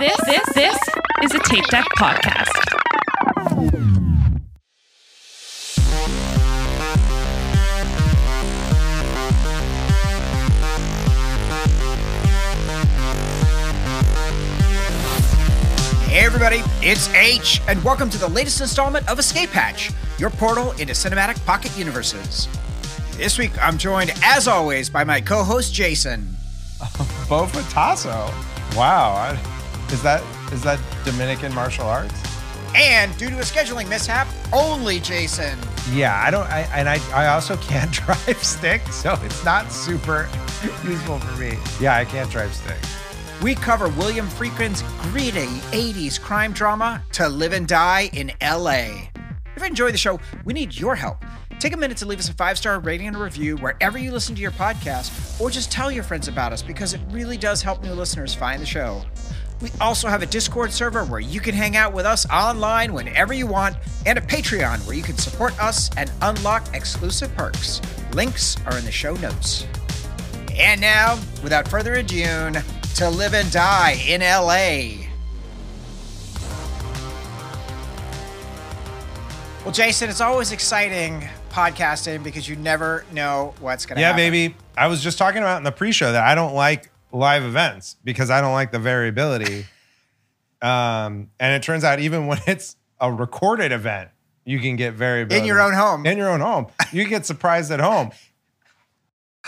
This this this is a Tape Deck podcast. Hey everybody, it's H, and welcome to the latest installment of Escape Hatch, your portal into cinematic pocket universes. This week, I'm joined, as always, by my co-host Jason. Bo Fatasso. Wow. I- Is that is that Dominican martial arts? And due to a scheduling mishap, only Jason. Yeah, I don't I and I, I also can't drive stick, so it's not super useful for me. Yeah, I can't drive stick. We cover William Friedkin's gritty 80s crime drama, To Live and Die in LA. If you enjoy the show, we need your help. Take a minute to leave us a five star rating and a review wherever you listen to your podcast, or just tell your friends about us because it really does help new listeners find the show. We also have a Discord server where you can hang out with us online whenever you want, and a Patreon where you can support us and unlock exclusive perks. Links are in the show notes. And now, without further ado, to live and die in LA. Well, Jason, it's always exciting podcasting because you never know what's going to Yeah, happen. Yeah, baby. I was just talking about in the pre-show that I don't like live events because I don't like the variability. Um, and it turns out even when it's a recorded event, you can get variability In your own home. In your own home, you get surprised at home.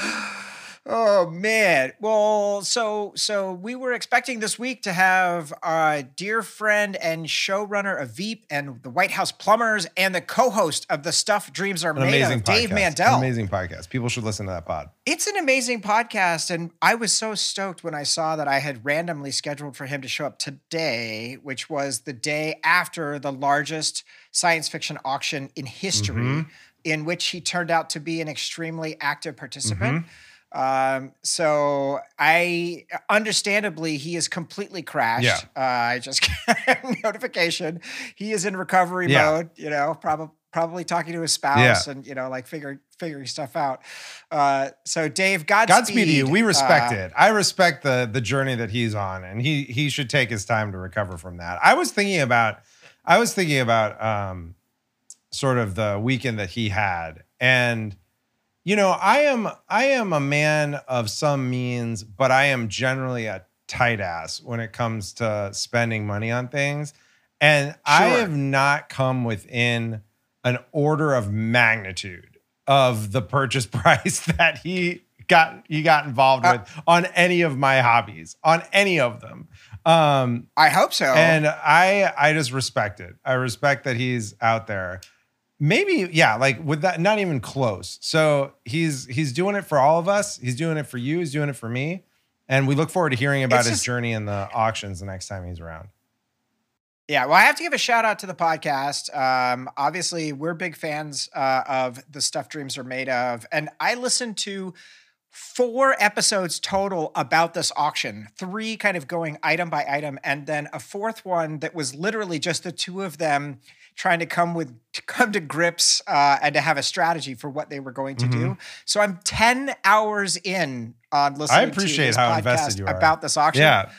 Oh man. Well, so so we were expecting this week to have our dear friend and showrunner of Veep and the White House Plumbers and the co-host of the Stuff Dreams Are An Made amazing of, Dave podcast. Mandel. An amazing podcast. People should listen to that pod. It's an amazing podcast, and I was so stoked when I saw that I had randomly scheduled for him to show up today, which was the day after the largest science fiction auction in history, Mm-hmm. in which he turned out to be an extremely active participant. Mm-hmm. Um, so I understandably he is completely crashed. Yeah. Uh, I just got a notification. He is in recovery Yeah. mode, you know, probably probably talking to his spouse Yeah. and you know, like figuring figuring stuff out. Uh, so Dave, Godspeed. Godspeed to you. We respect uh, it. I respect the the journey that he's on, and he he should take his time to recover from that. I was thinking about, I was thinking about um, sort of the weekend that he had, and you know, I am I am a man of some means, but I am generally a tight ass when it comes to spending money on things, and I have not come within an order of magnitude of the purchase price that he got he got involved Uh, with on any of my hobbies on any of them. Um I hope so. and i i just respect it. I respect that he's out there maybe yeah like with that not even close. So he's he's doing it for all of us. He's doing it for you. He's doing it for me. And we look forward to hearing about It's his just- journey in the auctions the next time he's around. Yeah, well, I have to give a shout out to the podcast. Um, obviously, we're big fans uh, of the stuff dreams are made of, and I listened to four episodes total about this auction. Three kind of going item by item, and then a fourth one that was literally just the two of them trying to come with to come to grips uh, and to have a strategy for what they were going to do. So I'm ten hours in on listening. I appreciate to this how invested you are. about this auction. yeah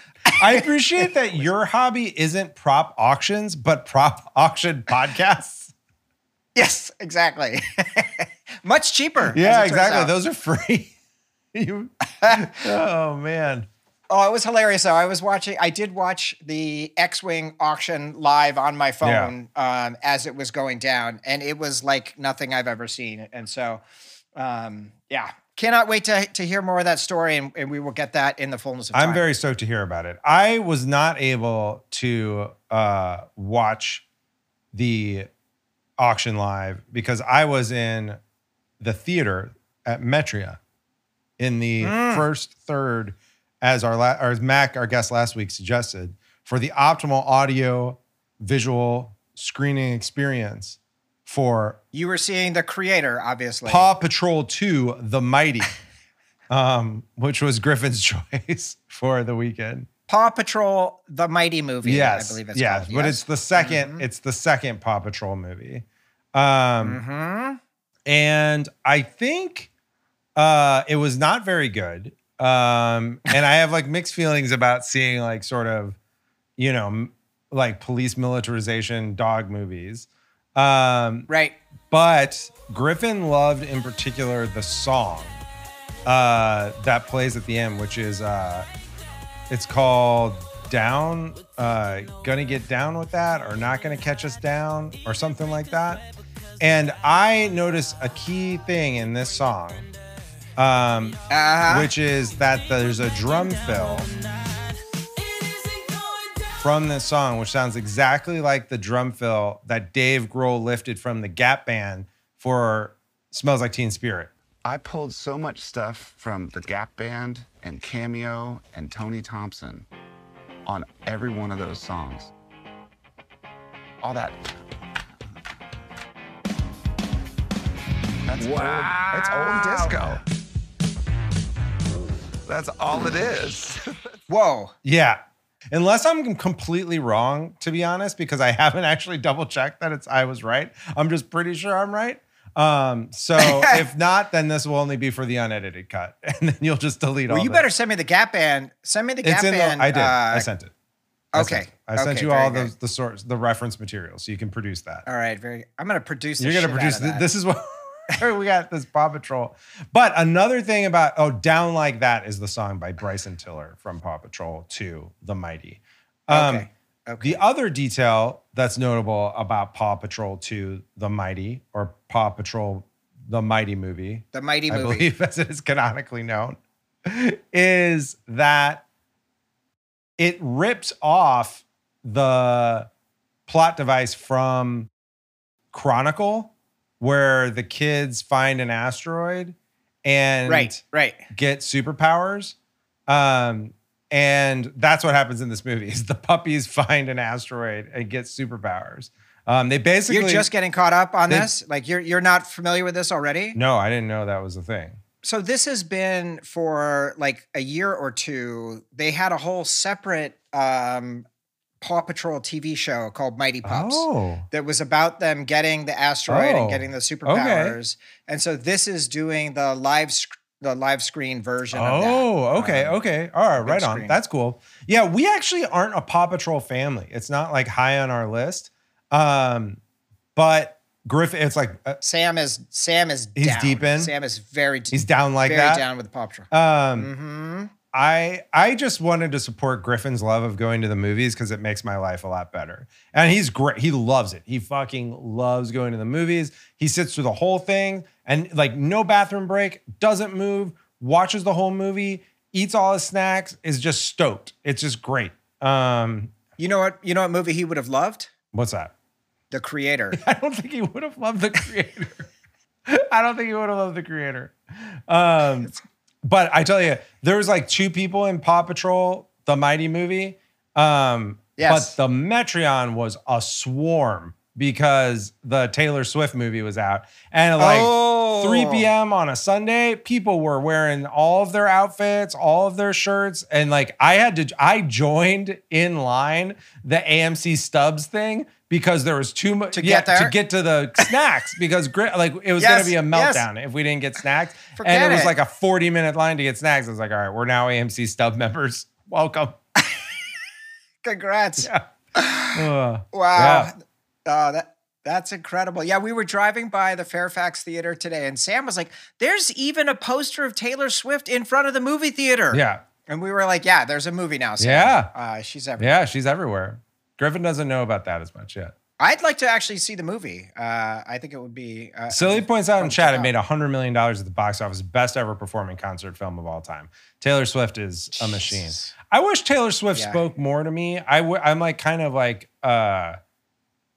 i appreciate that your hobby isn't prop auctions but prop auction podcasts Yes, exactly. Much cheaper. yeah exactly those are free you, oh man Oh, it was hilarious though. I was watching. I did watch the X-wing auction live on my phone um, as it was going down, and it was like nothing I've ever seen. And so, um, yeah, cannot wait to to hear more of that story, and, and we will get that in the fullness of time. I'm very stoked to hear about it. I was not able to uh, watch the auction live because I was in the theater at Metreon in the Mm. first third, as our la- or as Mac, our guest last week, suggested for the optimal audio visual screening experience for You were seeing the creator, obviously. Paw Patrol 2 The Mighty, um, which was Griffin's choice for the weekend. Paw Patrol, the mighty movie. Yes, I believe it's yes, called. but it's the 2nd It's the second Paw Patrol movie, um, Mhm. and I think uh, it was not very good. Um, and I have like mixed feelings about seeing like sort of you know, m- like police militarization dog movies. Um, Right. but Griffin loved in particular the song uh, that plays at the end, which is uh, it's called "Down." Uh, gonna get down with that, or not gonna catch us down, or something like that. And I noticed a key thing in this song, um, Uh-huh. which is that there's a drum fill from this song, which sounds exactly like the drum fill that Dave Grohl lifted from the Gap Band for "Smells Like Teen Spirit." I pulled so much stuff from the Gap Band and Cameo and Tony Thompson on every one of those songs. All that. That's wow. Old, it's old disco. That's all it is. Whoa. Yeah. Unless I'm completely wrong, to be honest, because I haven't actually double checked that it's I was right. I'm just pretty sure I'm right. Um, so if not, then this will only be for the unedited cut, and then you'll just delete all. Well, you the- better send me the Gap Band. Send me the Gap It's in Band. the. I did. uh, I sent it. I okay. sent, it. I sent you all good. the the source, the reference material, so you can produce that. All right. Very. I'm gonna produce. You're gonna shit produce out of th- that. this is what we got this Paw Patrol. But another thing about oh, down like that is the song by Bryson Tiller from Paw Patrol 2, The Mighty. Um, Okay. Okay. The other detail that's notable about Paw Patrol 2, The Mighty, or Paw Patrol, The Mighty movie, the mighty I movie. believe as it is canonically known, is that it rips off the plot device from Chronicle, where the kids find an asteroid and right. Right. get superpowers. Um, and that's what happens in this movie: is the puppies find an asteroid and get superpowers. Um, they basically You're just getting caught up on They- this. Like you're you're not familiar with this already. no, I didn't know that was a thing. So this has been for like a year or two. They had a whole separate um, Paw Patrol TV show called Mighty Pups. Oh, that was about them getting the asteroid Oh, and getting the superpowers. And so this is doing the live sc- the live screen version of that. Oh, okay, Um, okay. All right, right on. That's cool. Yeah, we actually aren't a Paw Patrol family. It's not like high on our list. Um, but Griffin, it's like uh, Sam is Sam is He's down. deep in? Sam is very d- he's down like very that. down with the Paw Patrol. Um, hmm I I just wanted to support Griffin's love of going to the movies because it makes my life a lot better. And he's great. He loves it. He fucking loves going to the movies. He sits through the whole thing and like no bathroom break, doesn't move, watches the whole movie, eats all his snacks, is just stoked. It's just great. Um, You know what? You know what movie he would have loved? what's that? The Creator. I don't think he would have loved the creator. I don't think he would have loved the creator. Um, but I tell you, there was like two people in Paw Patrol, the Mighty movie. Um, Yes. But the Metreon was a swarm because the Taylor Swift movie was out. And like Oh. 3 p.m. on a Sunday, people were wearing all of their outfits, all of their shirts. And like I had to, I joined in line the AMC Stubs thing because there was too much To get there? to get to the snacks because like it was Yes, gonna be a yes. meltdown if we didn't get snacks. Forget and it was like a 40 minute line to get snacks. I was like, all right, we're now AMC Stub members. Welcome. Congrats. Yeah. Uh, Wow. Yeah. Oh, that that's incredible. Yeah, we were driving by the Fairfax Theater today, and Sam was like, "There's even a poster of Taylor Swift in front of the movie theater." yeah. and we were like, "Yeah, there's a movie now." Sam. Yeah. uh, she's everywhere. Yeah. She's everywhere. Griffin doesn't know about that as much yet. I'd like to actually see the movie. Uh, I think it would be. Uh, Silly points out in chat it made $100 million at the box office, best ever performing concert film of all time. Taylor Swift is a machine. Jesus. I wish Taylor Swift Yeah. spoke more to me. I w- I'm like kind of like uh,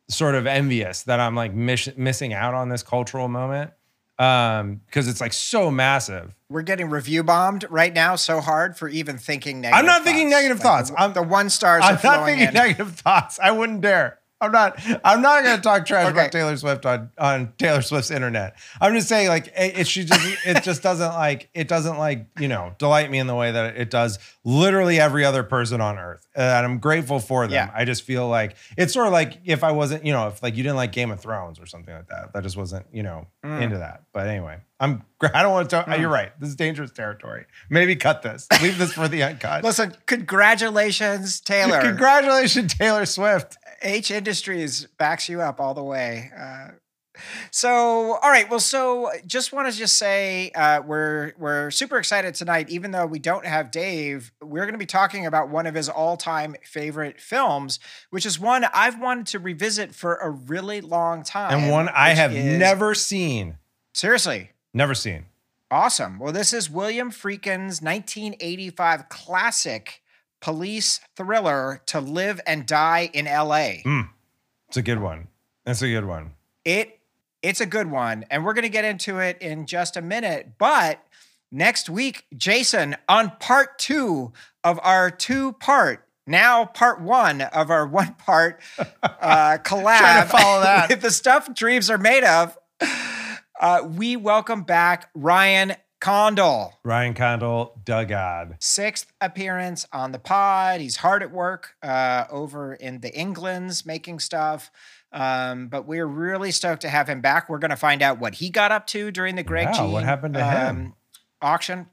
sort of envious that I'm like miss- missing out on this cultural moment um, because it's like so massive. We're getting review bombed right now so hard for even thinking negative. I'm not thinking negative Like, thoughts. The, I'm- the one stars. I'm are not thinking in. negative thoughts. I wouldn't dare. I'm not. I'm not going to talk trash Okay. about Taylor Swift on on Taylor Swift's internet. I'm just saying, like, it, it she just it just doesn't like it doesn't like you know delight me in the way that it does literally every other person on earth, and I'm grateful for them. Yeah. I just feel like it's sort of like if I wasn't, you know, if like you didn't like Game of Thrones or something like that, that just wasn't, you know, Mm. into that. But anyway, I'm. I don't want to. talk You're right. This is dangerous territory. Maybe cut this. Leave this for the uncut. Listen, congratulations, Taylor. Congratulations, Taylor Swift. H Industries backs you up all the way. Uh, so, all right. Well, so just want to just say uh, we're we're super excited tonight. Even though we don't have Dave, we're going to be talking about one of his all-time favorite films, which is one I've wanted to revisit for a really long time, And one I have is- never seen. seriously Never seen. Awesome. Well, this is William Friedkin's 1985 classic police thriller, To Live and Die in LA. It's a good one. It's a good one. It it's a good one, and we're going to get into it in just a minute. But next week, Jason, on part two of our two-part, now part one of our one-part uh, collab, Trying to follow that. the stuff dreams are made of. Uh, we welcome back Ryan Condal. Ryan Condal, Dugard. sixth appearance on the pod. He's hard at work uh, over in the Englands making stuff. Um, but we're really stoked to have him back. We're going to find out what he got up to during the Greg Yeah, G what happened to him? auction.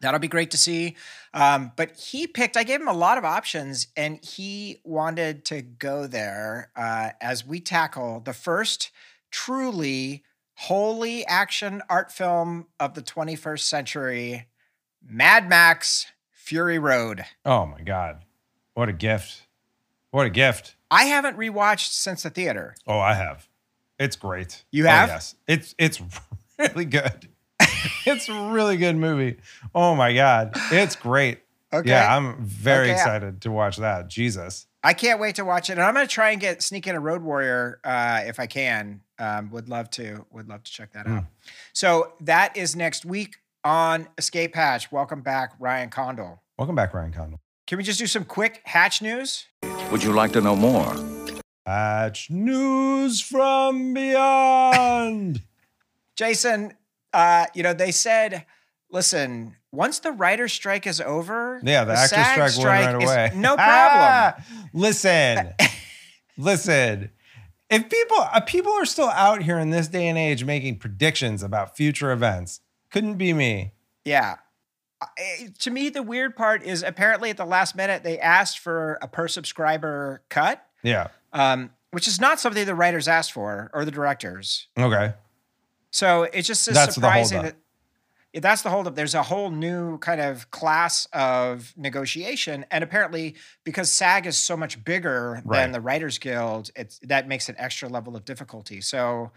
That'll be great to see. Um, but he picked, I gave him a lot of options and he wanted to go there uh, as we tackle the first truly wholly action art film of the 21st century Mad Max Fury Road. Oh my God. What a gift. What a gift. I haven't rewatched since the theater. Oh, I have. It's great. You Oh, have? yes. It's it's really good. it's a really good movie. Oh my God. It's great. Okay. Yeah, I'm very Okay. excited to watch that. Jesus. I can't wait to watch it. And I'm going to try and get sneak in a Road Warrior uh, if I can. Um, would love to. Would love to check that Hmm. out. So that is next week on Escape Hatch. Welcome back, Ryan Condal. Welcome back, Ryan Condal. Can we just do some quick Hatch news? Would you like to know more? Hatch news from beyond. Jason, uh, you know, they said, listen, once the writer's strike is over, Yeah, the, actor SAG strike, went right away. No problem. Ah, listen, listen. If people uh, people are still out here in this day and age making predictions about future events, couldn't be me. Yeah. To me, the weird part is apparently at the last minute they asked for a per subscriber cut, Yeah. um, which is not something the writers asked for or the directors. Okay. So it's just That's the surprising that that's the holdup. There's a whole new kind of class of negotiation, and apparently because SAG is so much bigger Right. than the Writers Guild, it's that makes an extra level of difficulty. So,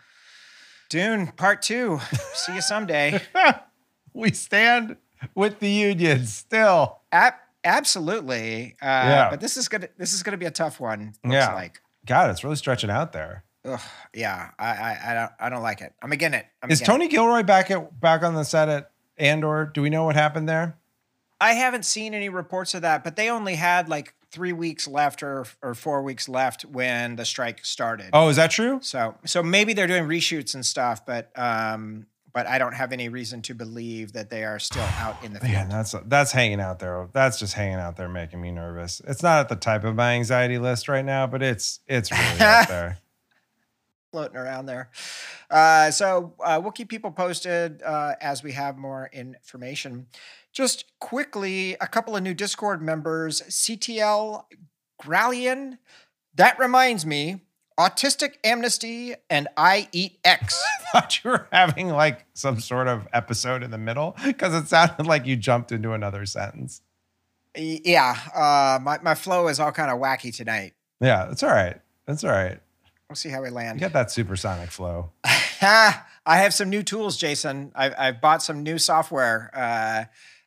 Dune Part Two. See you someday. we stand with the union still. Ab- absolutely. Uh, Yeah. But this is gonna this is gonna be a tough one. Looks Yeah. like. God, it's really stretching out there. Ugh, yeah, I, I I don't I don't like it. I'm again it. I'm Is again it. Tony Gilroy back at back on the set at Andor? Do we know what happened there? I haven't seen any reports of that, but they only had like three weeks left or or four weeks left when the strike started. Oh, is that true? So so maybe they're doing reshoots and stuff, but um but I don't have any reason to believe that they are still out in the field. Man, that's that's hanging out there. That's just hanging out there, making me nervous. It's not at the type of my anxiety list right now, but it's it's really out there. Floating around there. Uh, so uh, we'll keep people posted uh, as we have more information. Just quickly, a couple of new Discord members CTL Grallian. That reminds me Autistic Amnesty and I Eat X. thought you were having like some sort of episode in the middle because it sounded like you jumped into another sentence. Yeah, uh, my, my flow is all kind of wacky tonight. Yeah, that's all right. That's all right. We'll see how we You land. got that supersonic flow. I have some new tools, Jason. I've, I've bought some new software uh,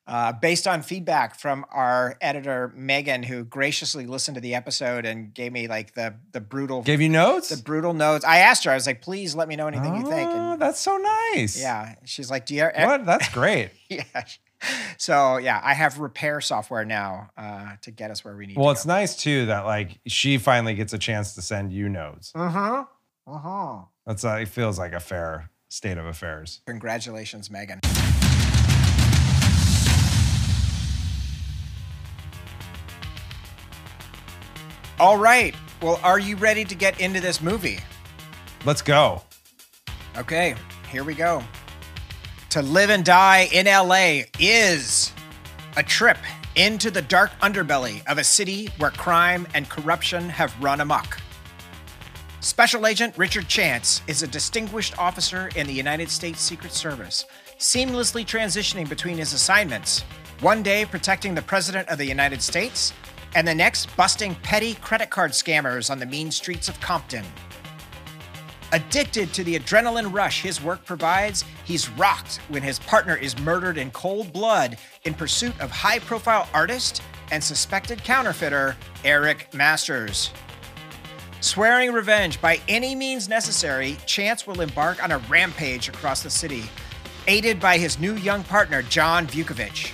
uh, based on feedback from our editor Megan, who graciously listened to the episode and gave me like the the brutal Gave you notes? the brutal notes. I asked her, I was like, "Please let me know anything you think." Oh, that's so nice. yeah, she's like, "Do you?" What? That's great. Yeah, So yeah, I have repair software now uh, to get us where we need. Well, it's nice too that like she finally gets a chance to send you notes. Uh huh. Uh huh. That's uh, it feels like a fair state of affairs. Congratulations, Megan. All right. Well, are you ready to get into this movie? Let's go. Okay, here we go. To Live and Die in LA is a trip into the dark underbelly of a city where crime and corruption have run amok. Special Agent Richard Chance is a distinguished officer in the United States Secret Service, seamlessly transitioning between his assignments. One day protecting the President of the United States, and the next busting petty credit card scammers on the mean streets of Compton. Addicted to the adrenaline rush his work provides, he's rocked when his partner is murdered in cold blood in pursuit of high profile artist and suspected counterfeiter Eric Masters. Swearing revenge by any means necessary, Chance will embark on a rampage across the city, aided by his new young partner, John Vukovic.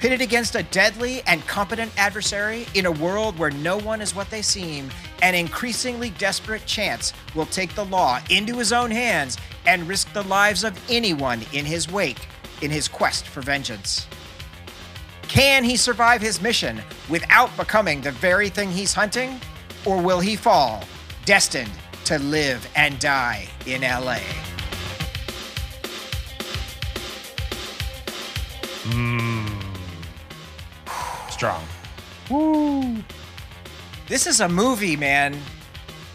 Pitted against a deadly and competent adversary in a world where no one is what they seem, an increasingly desperate Chance will take the law into his own hands and risk the lives of anyone in his wake in his quest for vengeance. Can he survive his mission without becoming the very thing he's hunting? Or will he fall, destined to live and die in LA? Strong. Woo! This is a movie, man.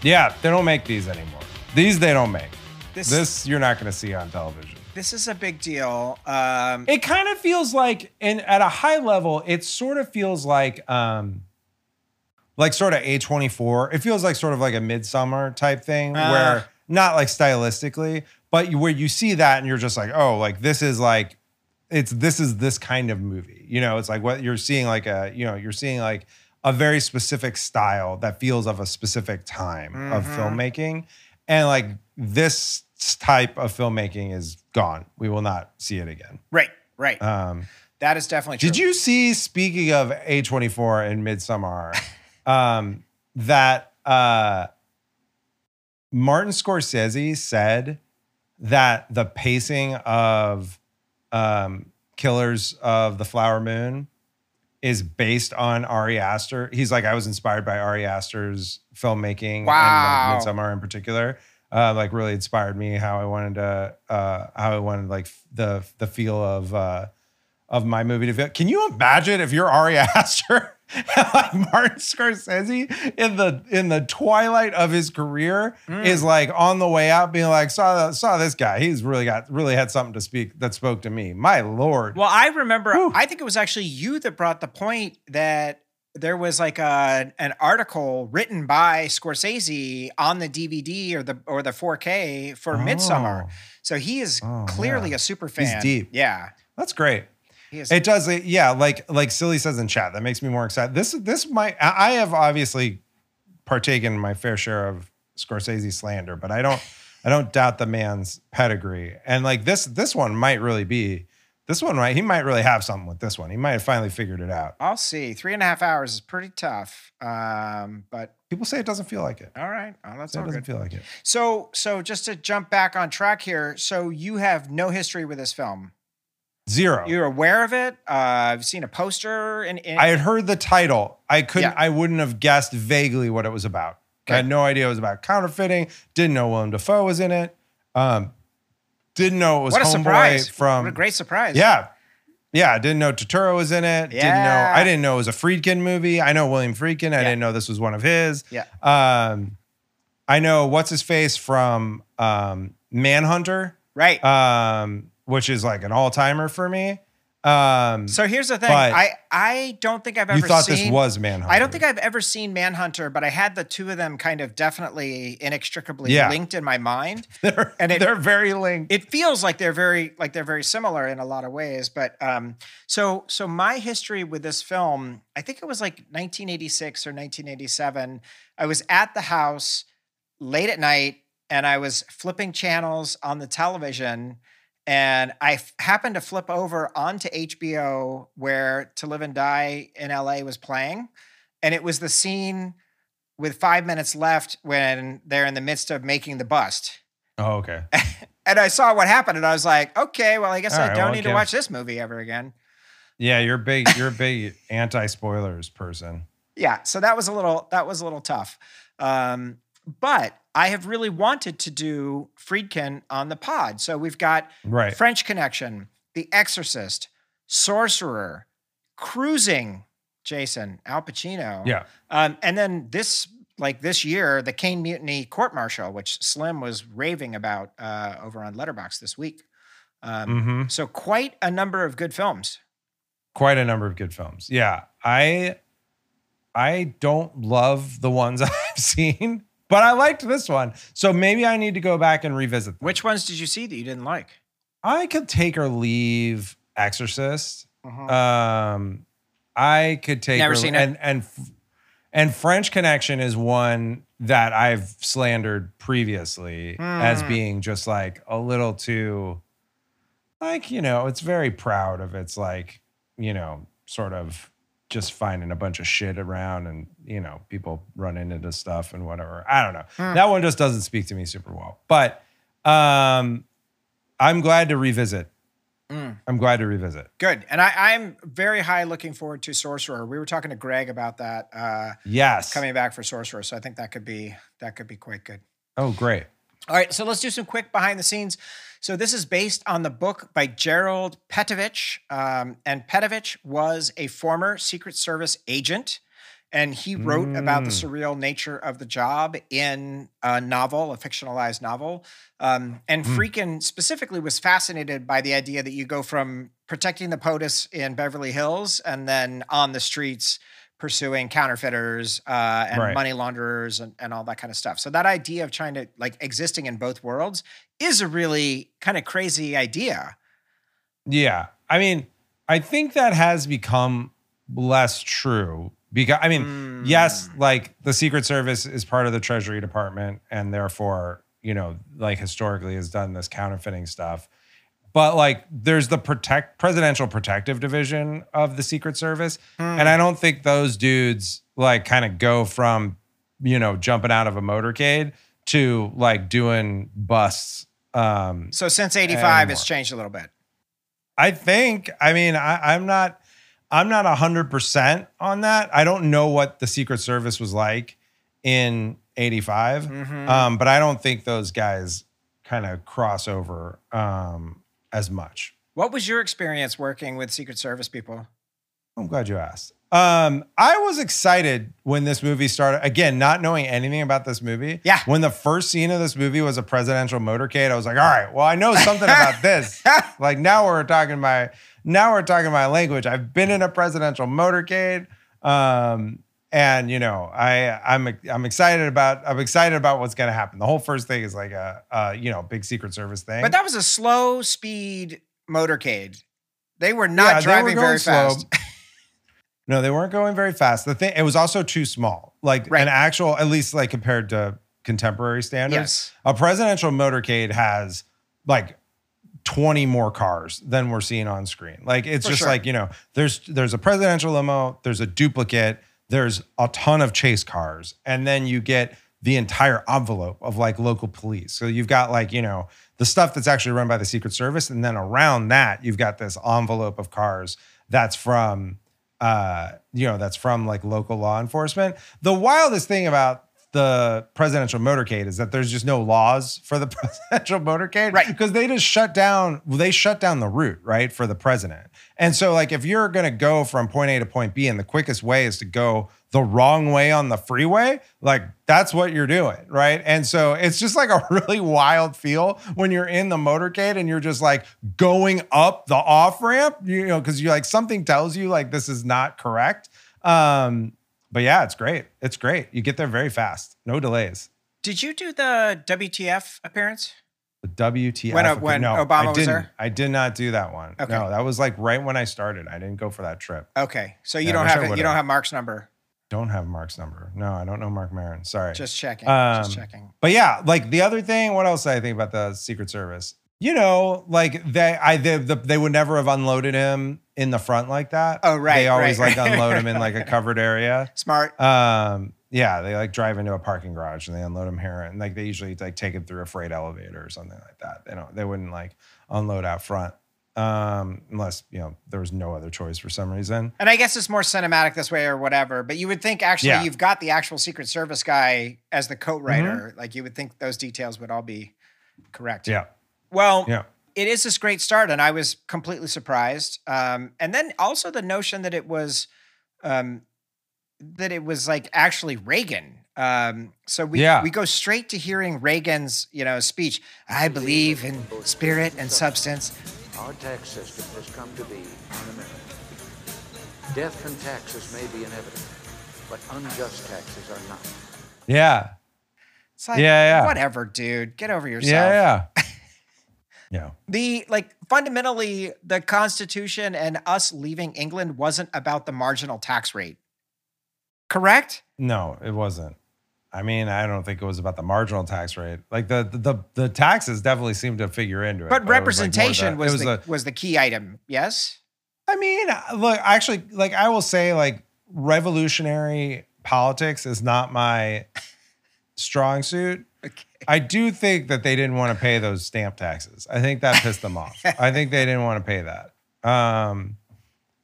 Yeah, they don't make these anymore. These they don't make. This This you're not going to see on television. this is a big deal. Um, It kind of feels like, and at a high level, it sort of feels like, um, like sort of A24. It feels like sort of like a Midsommar type thing Ah. where not like stylistically, but where you see that and you're just like, oh, like this is like, it's this is this kind of movie. You know, it's like what you're seeing like a, you know, you're seeing like a very specific style that feels of a specific time of filmmaking. And like this type of filmmaking is gone. We will not see it again. right, right. Um, that is definitely true. did you see, speaking of A24 and Midsommar, um, that uh, Martin Scorsese said that the pacing of um, Killers of the Flower Moon is based on Ari Aster. He's like, I was inspired by Ari Aster's filmmaking Wow. and like Midsommar in particular. Uh, like really inspired me how I wanted to uh, how I wanted like the the feel of uh, of my movie to feel. Can you imagine if you're Ari Aster, like Martin Scorsese in the in the twilight of his career mm. is like on the way out, being like, saw saw this guy. He's really got really had something to speak that spoke to me. My lord. Well, I remember. Whew. I think it was actually you that brought the point that there was like a an article written by Scorsese on the DVD or the or the 4K for oh. Midsommar. Oh. So he is Oh, clearly yeah. a super fan. He's deep. Yeah, That's great. It does, yeah. Like like silly says in chat, that makes me more excited. This this might. I have obviously partaken my fair share of Scorsese slander, but I don't I don't doubt the man's pedigree. And like this this one might really be this one right he might really have something with this one. He might have finally figured it out. I'll see. Three and a half hours is pretty tough. Um, but People say it doesn't feel like it. all right, oh, that's Say it doesn't good. feel like it. So, so just to jump back on track here, so you have no history with this film. Zero. You're aware of it. Uh, I've seen a poster, and, and I had heard the title. I couldn't. Yeah. I wouldn't have guessed vaguely what it was about. I had no idea it was about counterfeiting. Didn't know Willem Dafoe was in it. Um, didn't know it was what a Homeboy surprise! from. what a great surprise! Yeah, yeah. I didn't know Turturro was in it. Didn't know. Yeah. I didn't know it was a Friedkin movie. I know William Friedkin. I Yeah. didn't know this was one of his. Yeah. Um, I know what's his face from um, Manhunter, right. um, which is like an all timer for me. Um, so here's the thing: but- I I don't think I've ever you thought seen. this was Manhunter. I don't think I've ever seen Manhunter, but I had the two of them kind of definitely inextricably Yeah. linked in my mind. they're, and it- they're very linked. It feels like they're very like they're very similar in a lot of ways. But um, so so my history with this film, I think it was like 1986 or 1987. I was at the house late at night and I was flipping channels on the television and I f- happened to flip over onto HBO where To Live and Die in LA was playing. And it was the scene with five minutes left when they're in the midst of making the bust. Oh, okay. And I saw what happened and I was like, okay, well, I guess All I right, don't well, need to watch this movie ever again. Yeah, you're big. You're a big anti spoilers person. yeah so that was a little that was a little tough um, but i have really wanted to do friedkin on the pod so we've got Right. french connection the exorcist sorcerer cruising jason al pacino Yeah. um, and then this like this year the Caine mutiny court martial which slim was raving about uh, over on Letterboxd this week um, hmm so quite a number of good films Quite a number of good films. Yeah. I I don't love the ones I've seen, but I liked this one. So maybe I need to go back and revisit. them. which ones did you see that you didn't like I could take or leave Exorcist. Mhm. Um, I could take Never or- seen it. and and and French Connection is one that I've slandered previously as Hmm. being just like a little too, like you know, it's very proud of its like you know sort of just finding a bunch of shit around and you know people run into stuff and whatever. I don't know. Hmm. That one just doesn't speak to me super well, but um, I'm glad to revisit. Mm. I'm glad to revisit. Good. And I, I'm very high looking forward to Sorcerer. We were talking to Greg about that uh, Yes. coming back for Sorcerer. So I think that could be that could be quite good. Oh, great. All right, so let's do some quick behind the scenes. So this is based on the book by Gerald Petievich, um, and Petovich was a former Secret Service agent, and he wrote about the Mm. surreal nature of the job in a novel, a fictionalized novel. Um, and Mm. Friedkin specifically was fascinated by the idea that you go from protecting the POTUS in Beverly Hills and then on the streets pursuing counterfeiters uh, and Right. money launderers and, and all that kind of stuff. So that idea of trying to like existing in both worlds is a really kind of crazy idea. Yeah. I mean, I think that has become less true because, I mean, hmm. yes, like the Secret Service is part of the Treasury Department and therefore, you know, like historically has done this counterfeiting stuff. But like there's the protect presidential protective division of the Secret Service. Hmm. And I don't think those dudes like kind of go from, you know, jumping out of a motorcade to like doing busts. Um, So since 85, it's changed a little bit. I think. I mean, I, I'm not. I'm not hundred percent on that. I don't know what the Secret Service was like in '85, Mhm. um, but I don't think those guys kind of cross over um, as much. What was your experience working with Secret Service people? I'm glad you asked. Um, I was excited when this movie started. Again, not knowing anything about this movie. Yeah. When the first scene of this movie was a presidential motorcade, I was like, all right, well, I know something about this. like now we're talking my now we're talking my language. I've been in a presidential motorcade. Um, and you know, I I'm I'm excited about I'm excited about what's gonna happen. The whole first thing is like a, a you know big Secret Service thing. But that was a slow speed motorcade. They were Yeah, not were driving going very slow. fast. No, they weren't going very fast. The thing, it was also too small. Like Right. an actual, at least like compared to contemporary standards. Yes. A presidential motorcade has like 20 more cars than we're seeing on screen. Like it's For just sure. like, you know, there's there's a presidential limo, there's a duplicate, there's a ton of chase cars, and then you get the entire envelope of like local police. So you've got like, you know, the stuff that's actually run by the Secret Service. And then around that, you've got this envelope of cars that's from uh, you know, that's from like local law enforcement. The wildest thing about the presidential motorcade is that there's just no laws for the presidential motorcade. Right. Because they just shut down, they shut down the route, right, for the president. And so, like, if you're gonna go from point A to point B, and the quickest way is to go the wrong way on the freeway, like that's what you're doing, right? And so it's just like a really wild feel when you're in the motorcade and you're just like going up the off ramp, you know, because you're like something tells you like this is not correct. Um, but yeah, it's great. It's great. You get there very fast, no delays. Did you do the WTF appearance? The WTF. When, uh, when no, Obama I was didn't. there? I did not do that one. Okay. No, that was like right when I started. I didn't go for that trip. Okay, so you Yeah, I don't wish I have it. You would've. don't have Mark's number. Don't have Mark's number. No, I don't know Mark Maron. Sorry. Just checking. Um, just checking. But yeah, like the other thing, what else did I think about the Secret Service? you know, like they, I, they, the, they would never have unloaded him in the front like that. Oh, right, They always right, like right. unload him in like a covered area. Smart. Um, yeah, they like drive into a parking garage and they unload him here, and like they usually like take him through a freight elevator or something like that. They don't, they wouldn't like unload out front, um, unless you know there was no other choice for some reason. And I guess it's more cinematic this way or whatever. But you would think actually Yeah. you've got the actual Secret Service guy as the coat writer. Like you would think those details would all be correct. Yeah, Well, yeah. it is this great start, and I was completely surprised. Um, and then also the notion that it was um, that it was like actually Reagan. Um, so we Yeah. we go straight to hearing Reagan's you know speech. I believe in spirit and substance. Our tax system has come to be un-American. Death from taxes may be inevitable, but unjust taxes are not. Yeah. It's like Yeah, yeah. whatever, dude. Get over yourself. Yeah, yeah. yeah. the like fundamentally the constitution and us leaving england wasn't about the marginal tax rate correct No, it wasn't. I mean, I don't think it was about the marginal tax rate. Like the the the, taxes definitely seemed to figure into it. but was, like, more representation the- was, it was the, a- was the key item yes I mean, look, actually, like I will say, like revolutionary politics is not my strong suit. Okay. I do think that they didn't want to pay those stamp taxes. I think that pissed them off. I think they didn't want to pay that. Um,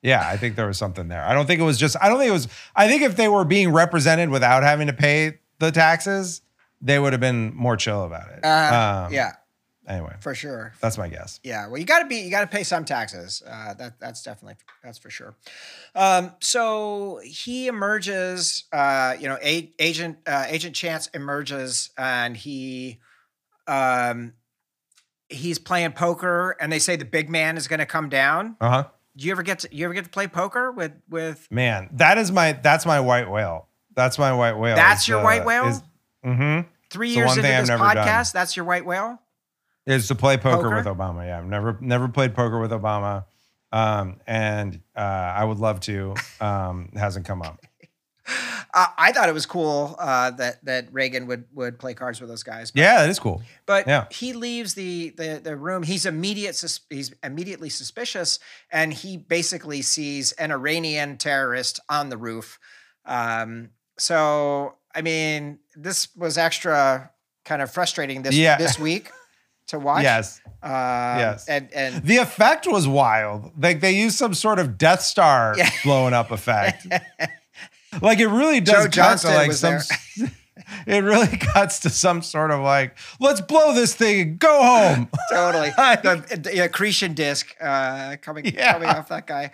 yeah, I think there was something there. I don't think it was just. I don't think it was. I think if they were being represented without having to pay the taxes, they would have been more chill about it. uh, Um, yeah Anyway, for sure that's my guess. yeah well you got to be you got to pay some taxes uh, that that's definitely that's for sure um, so he emerges uh, you know a, agent uh, agent chance emerges and he um, he's playing poker and they say the big man is going to come down Uh huh. Do you ever get to you ever get to play poker with with Man, that is my that's my white whale. That's my white whale. That's is your the- white whale? Is, mm-hmm. three It's years into this never done. podcast? That's your white whale. Is to play poker, Poker? with Obama. Yeah, I've never never played poker with Obama, um, and uh, I would love to. Um, it hasn't come up. Uh, I thought it was cool uh, that that Reagan would would play cards with those guys. But, Yeah, that is cool. but yeah. he leaves the, the the room. He's immediate sus- he's immediately suspicious, and he basically sees an Iranian terrorist on the roof. Um, so I mean, this was extra kind of frustrating this Yeah. this week to watch. Yes, Um, Yes. and and the effect was wild. Like they used some sort of Death Star Yeah. blowing up effect. like it really does Joe Johnston to like was some. there. It really cuts to some sort of like, let's blow this thing and go home. totally the, the accretion disc uh, coming Yeah. coming off that guy.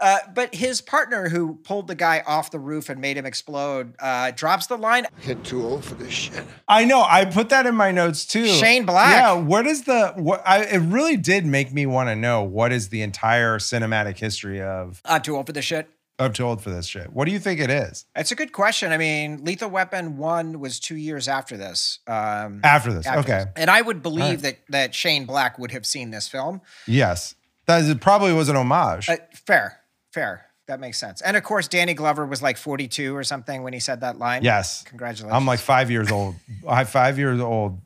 Uh, but his partner, who pulled the guy off the roof and made him explode, uh, drops the line. Get too old for this shit. I know. I put that in my notes too. Shane Black. Yeah. What is the? What? I, it really did make me want to know what is the entire cinematic history of I'm too old for this shit. I'm too old for this shit. What do you think it is It's a good question. I mean, Lethal Weapon one was two years after this. Um, after this? after okay. this. and I would believe Alright. that that Shane Black would have seen this film. Yes. That is, it probably was an homage. Uh, fair, fair. That makes sense. And of course, Danny Glover was like 42 or something when he said that line. yes. Congratulations. I'm like five years old. I'm five years old.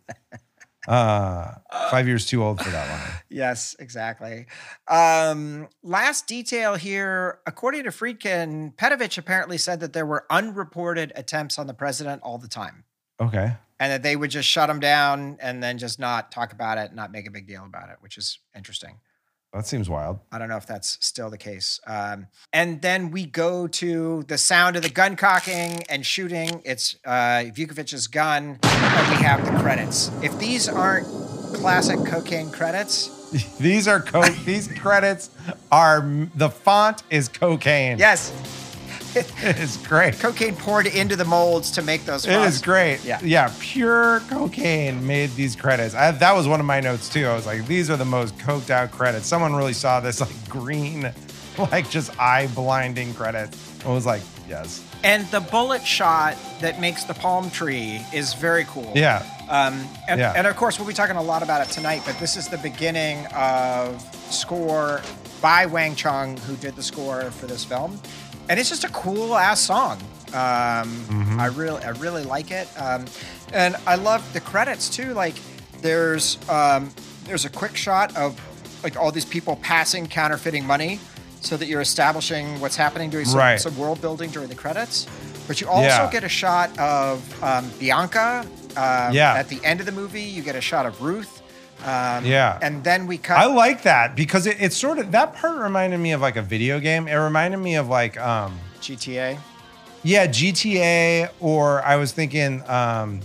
Uh, five years too old for that line. Yes, exactly. Um, last detail here. According to Friedkin, Petievich apparently said that there were unreported attempts on the president all the time Okay. and that they would just shut him down and then just not talk about it, not make a big deal about it, which is interesting. That seems wild. I don't know if that's still the case. Um, and then we go to the sound of the gun cocking and shooting. It's uh, Vukovic's gun, and we have the credits. If these aren't classic cocaine credits, These are co- these credits are the font is cocaine. yes, It is great. cocaine poured into the molds to make those. It is great. Yeah. Yeah. Pure cocaine made these credits. I, that was one of my notes too. I was like, these are the most coked out credits. Someone really saw this like green, like just eye blinding credits. I was like, yes. And the bullet shot that makes the palm tree is very cool. Yeah. Um, and, Yeah. and of course, we'll be talking a lot about it tonight, but this is the beginning of score by Wang Chung, who did the score for this film. And it's just a cool ass song. Um, Mm-hmm. I really, I really like it. Um, and I love the credits too. Like, there's um, there's a quick shot of like all these people passing counterfeiting money so that you're establishing what's happening during some, Right. some world building during the credits. But you also Yeah. get a shot of um, Bianca. Um, Yeah. At the end of the movie, you get a shot of Ruth. Um, Yeah. And then we cut. I like that because it, it's sort of that part reminded me of like a video game. It reminded me of like um GTA. yeah, GTA or I was thinking um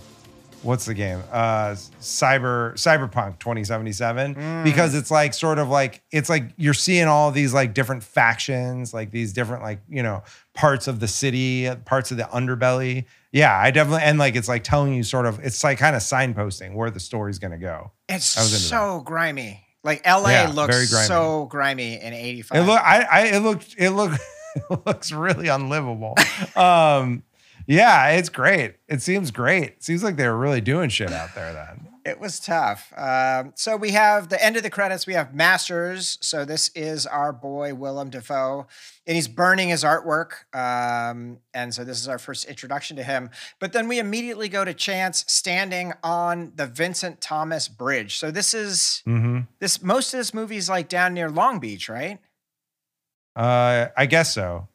what's the game? Uh Cyber Cyberpunk 2077 because it's like sort of like it's like you're seeing all these like different factions, like these different like, you know, parts of the city, parts of the underbelly. Yeah, I definitely and like it's like telling you sort of it's like kind of signposting where the story's going to go. It's I was into so grimy. Like LA Yeah, looks grimy. so grimy in '85. It look, I, I, it looked, it look, it looks really unlivable. um, yeah, it's great. It seems great. It seems like they were really doing shit out there then. It was tough. Um, so we have the end of the credits. We have Masters. So this is our boy Willem Dafoe, and he's burning his artwork. Um, and so this is our first introduction to him. But then we immediately go to Chance standing on the Vincent Thomas Bridge. So this is hmm this. Most of this movie is like down near Long Beach, right? Uh, I guess so.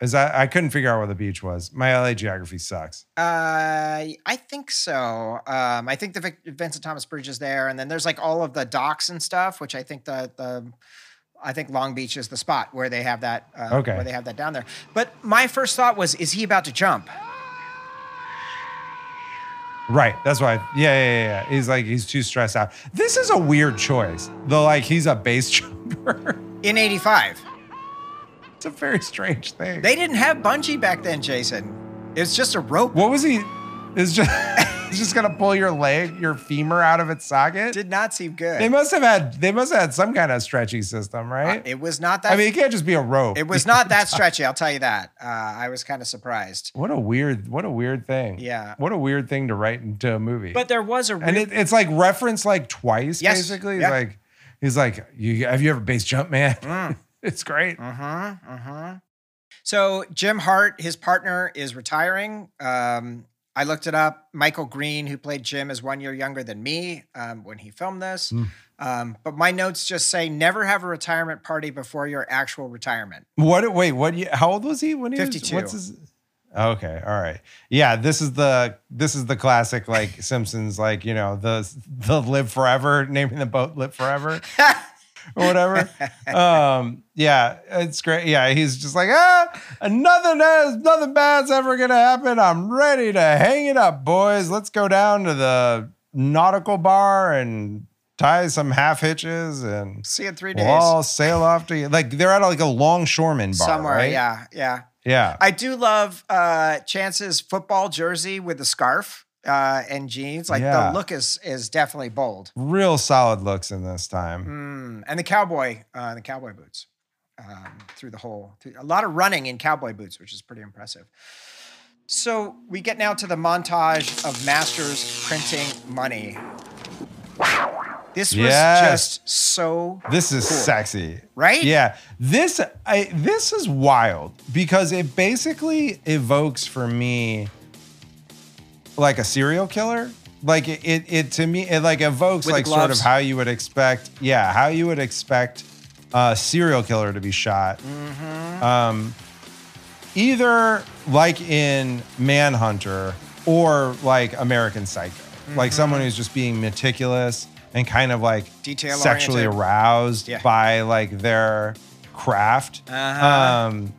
Is that I couldn't figure out where the beach was. My LA geography sucks. Uh, I think so. Um, I think the Vic- Vincent Thomas Bridge is there, and then there's like all of the docks and stuff, which I think the the I think Long Beach is the spot where they have that. Uh, Okay. Where they have that down there. But my first thought was, is he about to jump? Right. That's why. Yeah, yeah, yeah, yeah. He's like he's too stressed out. This is a weird choice. Though, like he's a base jumper. In '85, it's a very strange thing. they didn't have bungee back then, Jason. It was just a rope. what was he? Is just he's just gonna pull your leg, your femur out of its socket. Did not seem good. They must have had they must have had some kind of stretchy system, right? Uh, it was not that. I mean, it can't just be a rope. it was not that stretchy. I'll tell you that. Uh, I was kind of surprised. What a weird, what a weird thing. Yeah. What a weird thing to write into a movie. But there was a and it, it's like referenced like twice, Yes. basically. He's Yeah. like, he's like, you have you ever base jump, man? Mm. It's great. Uh-huh. Uh-huh. So Jim Hart, his partner, is retiring. Um, I looked it up. Michael Green, who played Jim, is one year younger than me um, when he filmed this. Hmm. Um, but my notes just say never have a retirement party before your actual retirement. What? Wait, what? How old was he when he 52. was? What's his? Okay, all right. Yeah, this is the this is the classic like Simpsons, like you know the the live forever, naming the boat live forever. or whatever. Um, yeah, it's great. Yeah, he's just like, ah, nothing has, nothing bad's ever gonna happen. I'm ready to hang it up, boys. Let's go down to the nautical bar and tie some half hitches and See you in three we'll days. all sail off to you. like they're at like a longshoreman bar, Somewhere. right? Yeah. Yeah. yeah. I do love uh, Chance's football jersey with the scarf uh, and jeans. Like Yeah. the look is is definitely bold. Real solid looks in this time. Mm, and the cowboy, uh, the cowboy boots um, through the whole, through, a lot of running in cowboy boots, which is pretty impressive. So we get now to the montage of Masters printing money. This was Yes. just so This is cool. sexy. Right? Yeah. This I this is wild because it basically evokes for me like a serial killer. Like it it, it to me it like evokes With like sort of how you would expect yeah, how you would expect a serial killer to be shot. Mm-hmm. Um either like in Manhunter or like American Psycho. Like Mm-hmm. someone who's just being meticulous and kind of like Detail sexually aroused Yeah. by like their craft. Uh-huh. Um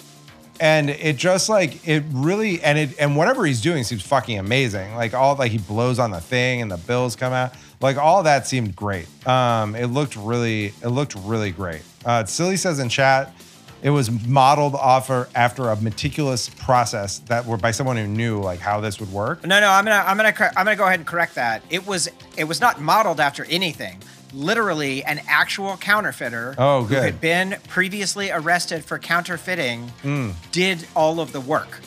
and it just like it really and it and whatever he's doing seems fucking amazing. Like all like he blows on the thing and the bills come out. Like all that seemed great. Um it looked really it looked really great. Uh Silly says in chat it was modeled off or after a meticulous process that were by someone who knew like how this would work. No, no, I'm gonna, I'm gonna, I'm gonna go ahead and correct that. It was, it was not modeled after anything. Literally, an actual counterfeiter Oh, who had been previously arrested for counterfeiting Mm. did all of the work.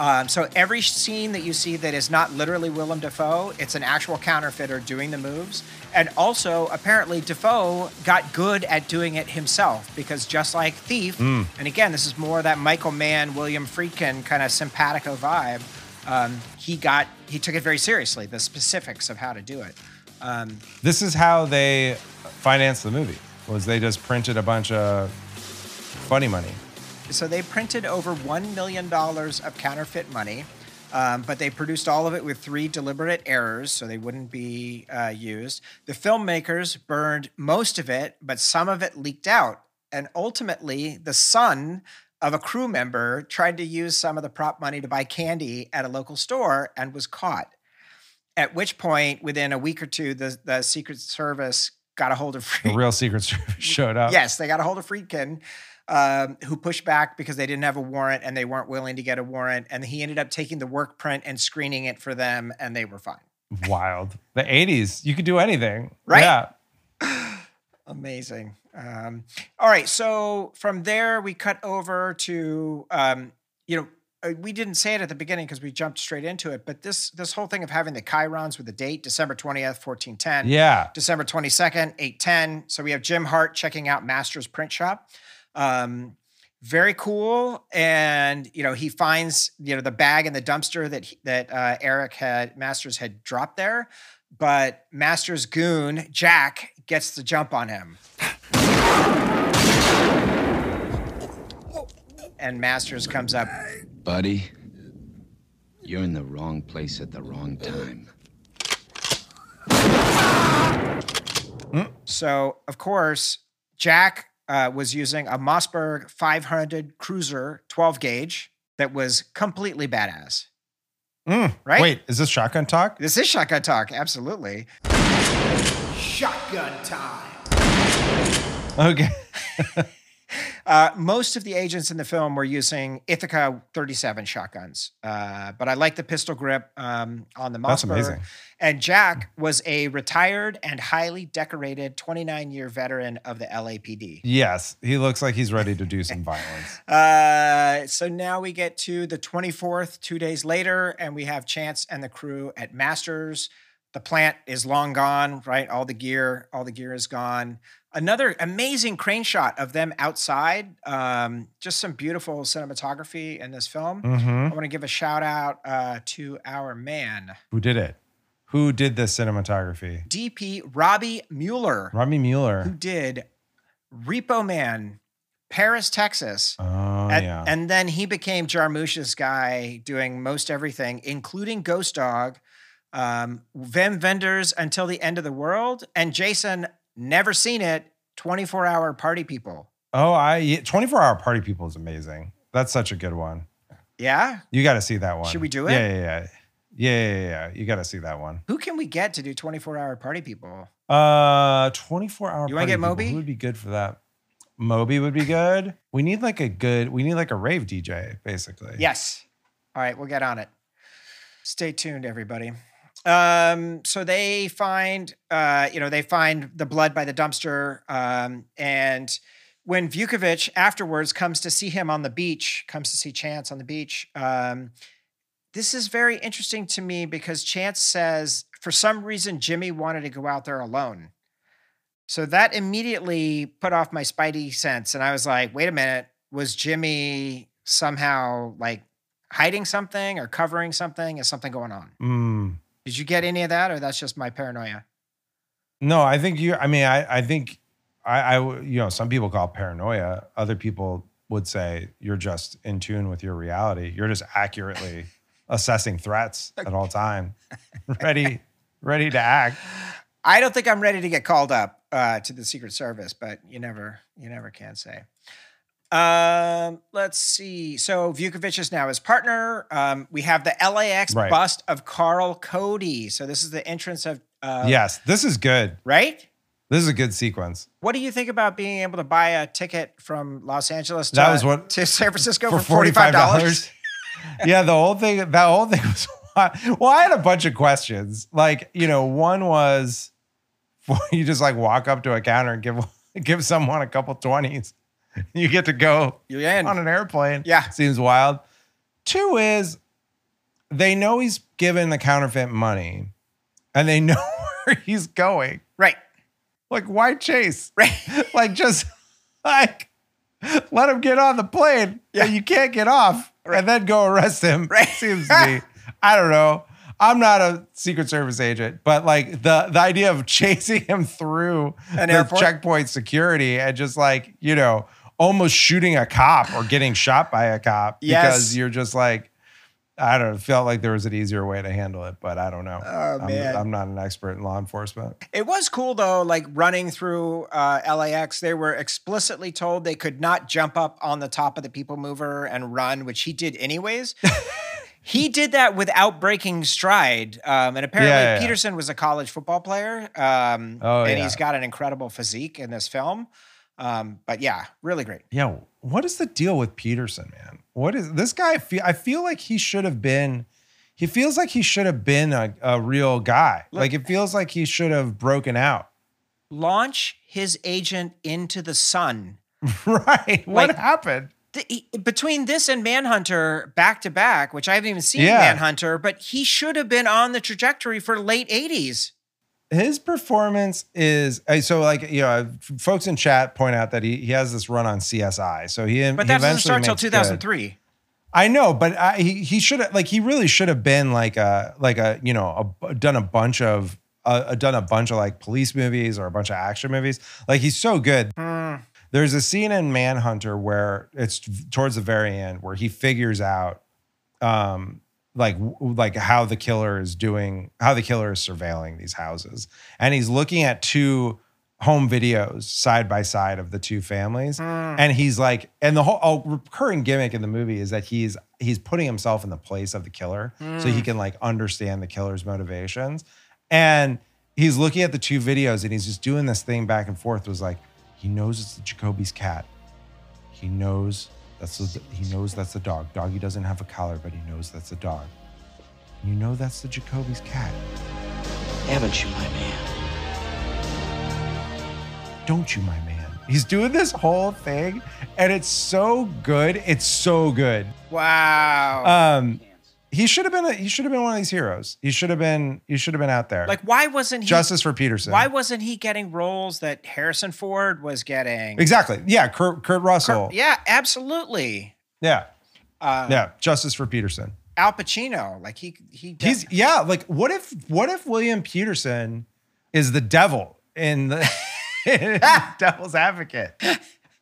Um, so every scene that you see that is not literally Willem Dafoe, it's an actual counterfeiter doing the moves. And also, apparently, Dafoe got good at doing it himself because just like Thief, Mm. and again, this is more that Michael Mann, William Friedkin kind of simpatico vibe. Um, he got he took it very seriously, the specifics of how to do it. Um, This is how they financed the movie. Was they just printed a bunch of funny money? so they printed over $1 million of counterfeit money, um, but they produced all of it with three deliberate errors, so they wouldn't be uh, used. The filmmakers burned most of it, but some of it leaked out. And ultimately, the son of a crew member tried to use some of the prop money to buy candy at a local store and was caught. At which point, within a week or two, the, the Secret Service got a hold of The real Secret Service showed up. Yes, they got a hold of Friedkin, um, who pushed back because they didn't have a warrant and they weren't willing to get a warrant. And he ended up taking the work print and screening it for them, and they were fine. Wild. The 80s, you could do anything. Right? Yeah. Amazing. Um, all right, so from there we cut over to um, you know we didn't say it at the beginning because we jumped straight into it, but this this whole thing of having the chyrons with the date December twentieth, fourteen ten. Yeah. December 22nd, 810. So we have Jim Hart checking out Masters Print Shop. Um, very cool. And, you know, he finds, you know, the bag in the dumpster that, he- that uh, Eric had, Masters had dropped there. But Masters goon, Jack, gets the jump on him. And Masters comes up. Buddy, you're in the wrong place at the wrong time. So, of course, Jack uh, was using a Mossberg 500 Cruiser 12 gauge that was completely badass. Mm. Right? Wait, is this shotgun talk? This is shotgun talk, absolutely. Shotgun time. Okay. Uh, most of the agents in the film were using Ithaca 37 shotguns, uh, but I like the pistol grip um, on the Mossberg. That's amazing. And Jack was a retired and highly decorated 29 year veteran of the LAPD. Yes, he looks like he's ready to do some violence. Uh, so now we get to the 24th, two days later, and we have Chance and the crew at Masters. The plant is long gone, right? All the gear, all the gear is gone. Another amazing crane shot of them outside. Um, just some beautiful cinematography in this film. I hmm want to give a shout out uh, to our man, Who did it? Who did the cinematography? DP Robbie Mueller, Robbie Mueller. who did Repo Man, Paris, Texas. Oh, and, yeah. and then he became Jarmusch's guy, doing most everything, including Ghost Dog, um, Wim Wenders until the end of the world, and Jason never seen it. Twenty four hour party people. oh, I 24 hour party people is amazing. That's such a good one. Yeah, You got to see that one. Should we do it? Yeah, yeah, yeah. Yeah, yeah, yeah. You got to see that one. who can we get to do twenty four hour party people? Uh, 24 hour. You wanna get. Moby? Who would be good for that? Moby would be good. We need like a good. We need like a rave DJ, basically. Yes. All right, we'll get on it. Stay tuned, everybody. Um, so they find, uh, you know, they find the blood by the dumpster, um, and when Vukovic afterwards comes to see him on the beach, comes to see Chance on the beach. Um, this is very interesting to me because Chance says for some reason Jimmy wanted to go out there alone. So that immediately put off my spidey sense. And I was like, wait a minute, was Jimmy somehow like hiding something or covering something? Is something going on? Mm. Did you get any of that or that's just my paranoia? No, I think you. I mean, I. I think I. I. You know, some people call it paranoia. Other people would say you're just in tune with your reality. You're just accurately assessing threats at all time, ready, ready to act. I don't think I'm ready to get called up uh, to the Secret Service, but you never, you never can say. Um, let's see. So Vukovic is now his partner. Um, we have the LAX Right. bust of Carl Cody. So this is the entrance of uh, yes, this is good. right. This is a good sequence What do you think about being able to buy a ticket from Los Angeles to, That was what- to San Francisco for for forty five dollars? yeah, the whole thing. That whole thing was. Well, I had a bunch of questions. Like, you know, one was, you just like walk up to a counter and give give someone a couple twenties. You get to go in. on an airplane. Yeah. Seems wild. Two is they know he's given the counterfeit money and they know where he's going. Right. Like, why chase? Right. Like, just like let him get on the plane. Yeah. You can't get off and then go arrest him. Right. Seems to me. I don't know. I'm not a Secret Service agent, but like the the idea of chasing him through An the airport? checkpoint security and just like you know almost shooting a cop or getting shot by a cop Yes. because you're just like I don't know, felt like there was an easier way to handle it, but I don't know. Oh, I'm, man. I'm not an expert in law enforcement. It was cool though, like running through uh, LAX. They were explicitly told they could not jump up on the top of the people mover and run, which he did anyways. he did that without breaking stride. Um, and apparently, Yeah, yeah, yeah. Petersen was a college football player. Um, Oh, and yeah. he's got an incredible physique in this film. Um, but yeah, really great. Yeah, what is the deal with Petersen, man? What is this guy? Feel I feel like he should have been. He feels like he should have been a, a real guy. like it feels like he should have broken out. Launch his agent into the sun. right. What Like- happened? the, he- between this and Manhunter back to back, which I haven't even seen Yeah. Manhunter, but he should have been on the trajectory for late 80s. His performance is so like you know folks in chat point out that he, he has this run on CSI. So he But he that doesn't start till makes good. 2003. I know, but I, he he should have like he really should have been like a like a you know a, done a bunch of uh, done a bunch of like police movies or a bunch of action movies. Like he's so good. There's a scene in Manhunter where it's towards the very end where he figures out um like like how the killer is doing how the killer is surveilling these houses. And he's looking at two home videos side by side of the two families. Mm. And he's like and the whole recurring gimmick in the movie is that he's he's putting himself in the place of the killer so he mm. can like understand the killer's motivations. And he's looking at the two videos and he's just doing this thing back and forth was like he knows it's the Jacobi's cat. He knows that's the, he knows that's the dog. Doggy doesn't have a collar, but he knows that's a dog. You know that's the Jacobi's cat. Haven't you, my man? Don't you, my man? He's doing this whole thing, and it's so good. It's so good. Wow. Um, he should have been. A, he should have been one of these heroes. He should have been. He should have been out there. like, why wasn't he? justice for Petersen. Why wasn't he getting roles that Harrison Ford was getting? Exactly. Yeah. Kurt, Kurt Russell. Yeah, absolutely. Yeah. Uh, Yeah. Justice for Petersen. Al Pacino, like he he. He's yeah. Like what if what if William Petersen is the devil in the in Devil's Advocate?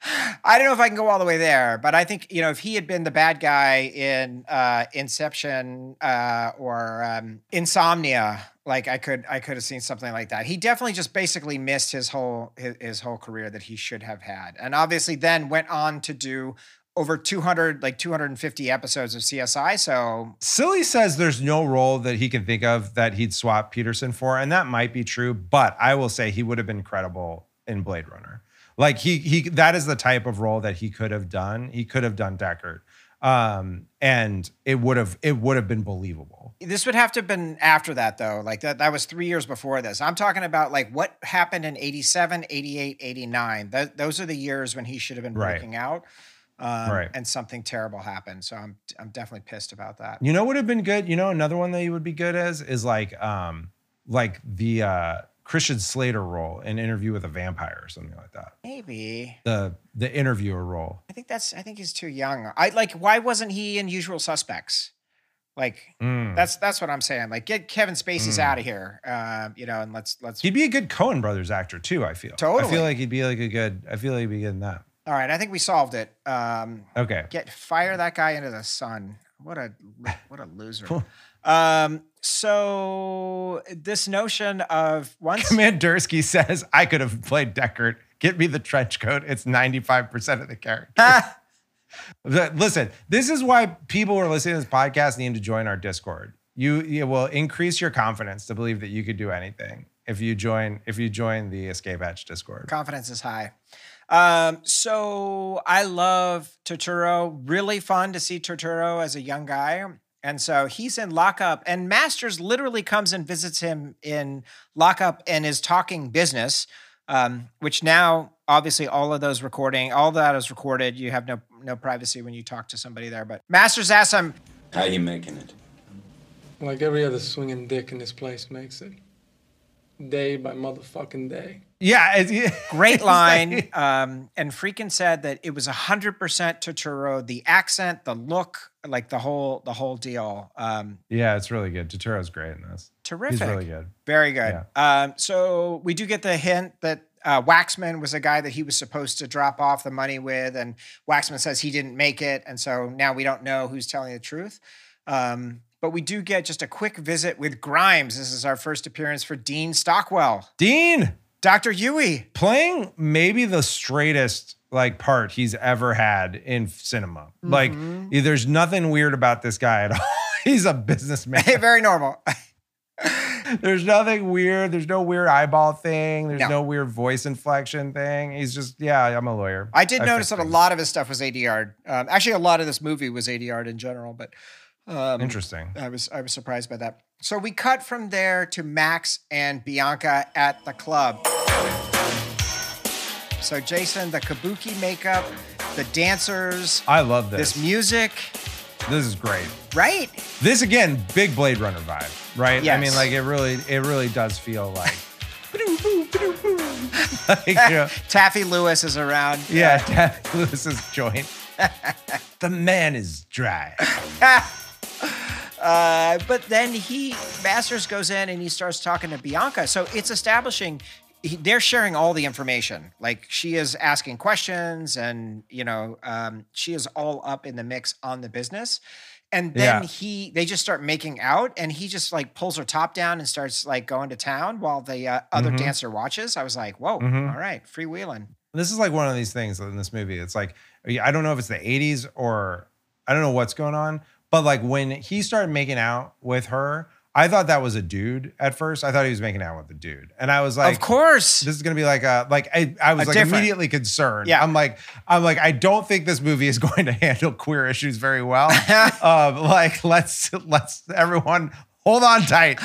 I don't know if I can go all the way there, but I think you know if he had been the bad guy in uh, Inception uh, or um, Insomnia, like I could I could have seen something like that. He definitely just basically missed his whole his, his whole career that he should have had, and obviously then went on to do over 200 like 250 episodes of CSI. So Silly says there's no role that he can think of that he'd swap Petersen for, and that might be true. But I will say he would have been credible in Blade Runner. Like he he that is the type of role that he could have done. He could have done Deckard, um, and it would have it would have been believable. this would have to have been after that though. Like that that was 3 years before this. I'm talking about like what happened in 87, 88, 89. Th- those are the years when he should have been Right. breaking out. Um, Right. and something terrible happened. So I'm I'm definitely pissed about that. You know what would have been good? You know another one that he would be good as is like um like the uh Christian Slater role in Interview with a Vampire or something like that. Maybe. The the interviewer role. I think that's I think he's too young. I like why wasn't he in Usual Suspects? Like Mm. that's that's what I'm saying. Like get Kevin Spacey's out of here. Uh, you know, and let's let's He'd be a good Coen Brothers actor too. I feel. Totally. I feel like he'd be like a good. I feel like he'd be good in that. All right, I think we solved it. Um Okay. get fire that guy into the sun. What a what a loser. um, so this notion of once Mandursky says I could have played Deckard. Get me the trench coat. It's ninety five percent of the character. Ah, Listen, this is why people who are listening to this podcast need to join our Discord. You, you will increase your confidence to believe that you could do anything if you join if you join the Escape Hatch Discord. confidence is high. Um, so I love Turturro. Really fun to see Turturro as a young guy. And so he's in lockup, and Masters literally comes and visits him in lockup and is talking business. Um, which now, obviously, all of those recording, all that is recorded. You have no no privacy when you talk to somebody there. But Masters asks him, How you making it? Like every other swinging dick in this place makes it. Day by motherfucking day. Yeah, it's, Great line. um, and Friedkin said that it was hundred percent Turturro. The accent, the look, like the whole the whole deal. Um, yeah, it's really good. Turturro's great in this. terrific. He's really good. Very good. Um, so we do get the hint that uh, Waxman was a guy that he was supposed to drop off the money with, and Waxman says he didn't make it, and so now we don't know who's telling the truth. Um, but we do get just a quick visit with Grimes. This is our first appearance for Dean Stockwell, Dean Doctor Yueh. playing maybe the straightest like part he's ever had in cinema. Like Mm-hmm. there's nothing weird about this guy at all. he's a businessman. Very normal. there's nothing weird. There's no weird eyeball thing. There's No. no, weird voice inflection thing. He's just yeah, I'm a lawyer. I did notice fix that a lot of his stuff was ADR. Um, actually, a lot of this movie was ADR in general, but um, Interesting. I was I was surprised by that. So we cut from there to Max and Bianca at the club. So Jason, the kabuki makeup, the dancers, I love this. this music, This is great. right? This again, big Blade Runner vibe, right? I mean, like it really, it really does feel like. like you know, Taffy Lewis is around. yeah, Taffy Lewis's joint. the man is dry. Uh, but then he Masters goes in and he starts talking to Bianca. So it's establishing he, they're sharing all the information. Like she is asking questions, and you know um, she is all up in the mix on the business. And then Yeah. he they just start making out, and he just like pulls her top down and starts like going to town while the uh, other Mhm. dancer watches. I was like, whoa, Mhm. all right, freewheeling. This is like one of these things in this movie. It's like I don't know if it's the 80s or I don't know what's going on, but like when he started making out with her, I thought that was a dude at first. I thought he was making out with a dude. And I was like of course, this is gonna be like a like I, I was A like different- immediately concerned. Yeah. I'm like I'm like I don't think this movie is going to handle queer issues very well. um, like let's let's everyone hold on tight.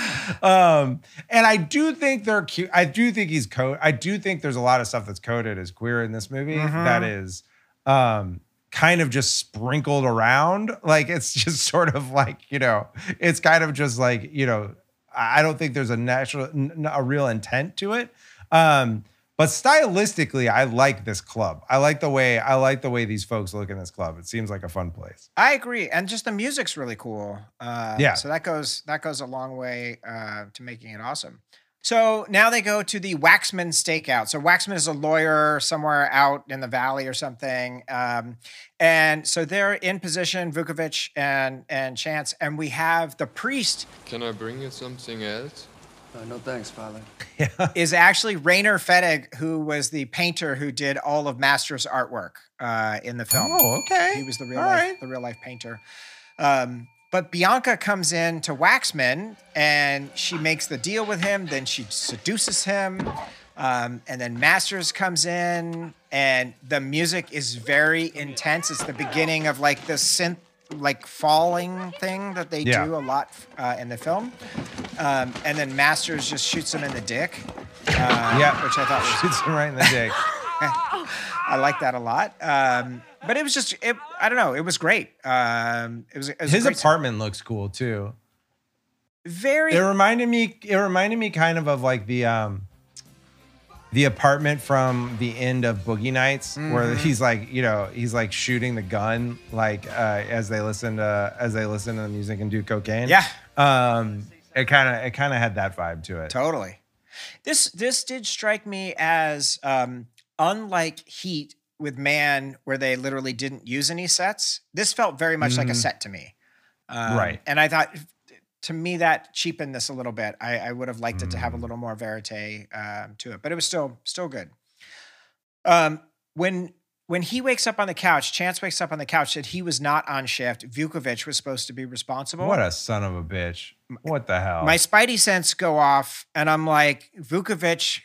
Um, and I do think they're cute. I do think he's code. I do think there's a lot of stuff that's coded as queer in this movie Mhm. that is um kind of just sprinkled around. Like it's just sort of like, you know, it's kind of just like, you know, I don't think there's a natural a real intent to it. Um but stylistically, I like this club. I like the way I like the way these folks look in this club. It seems like a fun place. I agree, and just the music's really cool. Uh, Yeah. So that goes that goes a long way uh, to making it awesome. So now they go to the Waxman stakeout. So Waxman is a lawyer somewhere out in the valley or something, um, and so they're in position, Vukovic and and Chance, and we have the priest Can I bring you something else? Uh, no thanks, Father. is actually Rainer Fetting, who was the painter who did all of Master's artwork uh, in the film. Oh, okay. He was the real All life, right. the real life painter. Um, but Bianca comes in to Waxman and she makes the deal with him. Then she seduces him. Um, and then Masters comes in and the music is very intense. It's the beginning of like this synth like falling thing that they Yeah. do a lot uh, in the film. Um, and then Masters just shoots him in the dick. Uh, Yeah. Which I thought was Shoots him right in the dick. I like that a lot. Um, but it was just, it, I don't know, it was great. Um, it was, it was His apartment looks cool too. very. It reminded me. It reminded me kind of of like the um, the apartment from the end of Boogie Nights, where Mhm. he's like, you know, he's like shooting the gun, like uh, as they listen to as they listen to the music and do cocaine. Yeah. Um, it kind of it kind of had that vibe to it. Totally. This this did strike me as um, unlike Heat with Mann, where they literally didn't use any sets. This felt very much like a Mhm. set to me. Um, Right. And I thought, to me, that cheapened this a little bit. I, I would have liked it to Mm. have a little more verite um, to it, but it was still still good. Um, when when he wakes up on the couch, Chance wakes up on the couch that he was not on shift. Vukovic was supposed to be responsible. What a son of a bitch! What the hell? My spidey sense go off, and I'm like, Vukovic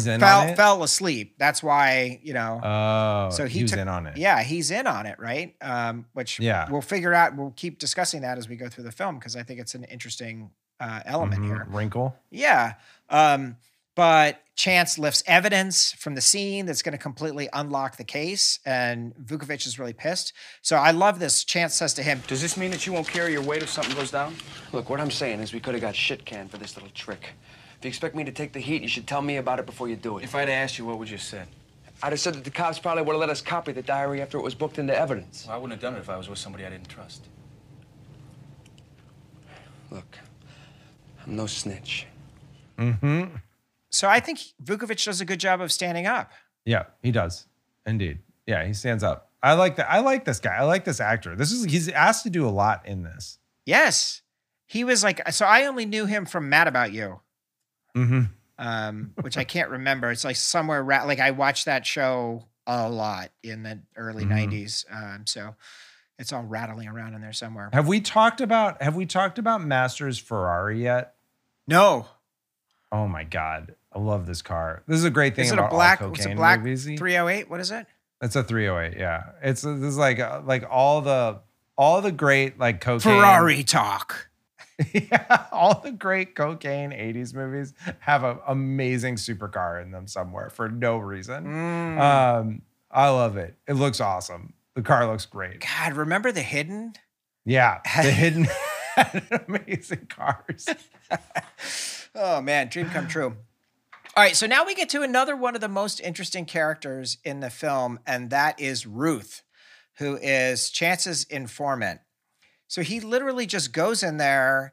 fell on it? fell asleep. That's why you know. Oh, so he, he was took- in on it. Yeah, he's in on it, right? Um, which Yeah. we'll figure out. We'll keep discussing that as we go through the film because I think it's an interesting uh, element Mhm. here. Wrinkle. Yeah. Um, but Chance lifts evidence from the scene that's going to completely unlock the case, and Vukovic is really pissed. So I love this. Chance says to him, Does this mean that you won't carry your weight if something goes down? Look, what I'm saying is we could have got shit canned for this little trick. If you expect me to take the heat, you should tell me about it before you do it. If I'd asked you, what would you have said? I'd have said that the cops probably would have let us copy the diary after it was booked into evidence. Well, I wouldn't have done it if I was with somebody I didn't trust. Look, I'm no snitch. Mm-hmm. So I think Vukovic does a good job of standing up. Yeah, he does. Indeed. Yeah, he stands up. I like that. I like this guy. I like this actor. This is he's asked to do a lot in this. Yes. He was like, so I only knew him from Mad About You, Mm-hmm. um, which I can't remember. It's like somewhere, ra- like I watched that show a lot in the early Mhm. 90s. Um, so it's all rattling around in there somewhere. Have we talked about have we talked about Masters Ferrari yet? No. Oh my god. I love this car. This is a great thing Is it about a black, all was it cocaine black movies. 308? What is it? It's a 308, yeah. It's this is like uh, like all the all the great like cocaine Ferrari talk. Yeah, all the great cocaine 80s movies have an amazing supercar in them somewhere for no reason. Mm. Um, I love it. It looks awesome. The car looks great. God, remember the hidden? Yeah, the hidden had amazing cars. Oh man, dream come true. All right, so now we get to another one of the most interesting characters in the film, and that is Ruth, who is Chance's informant. So he literally just goes in there.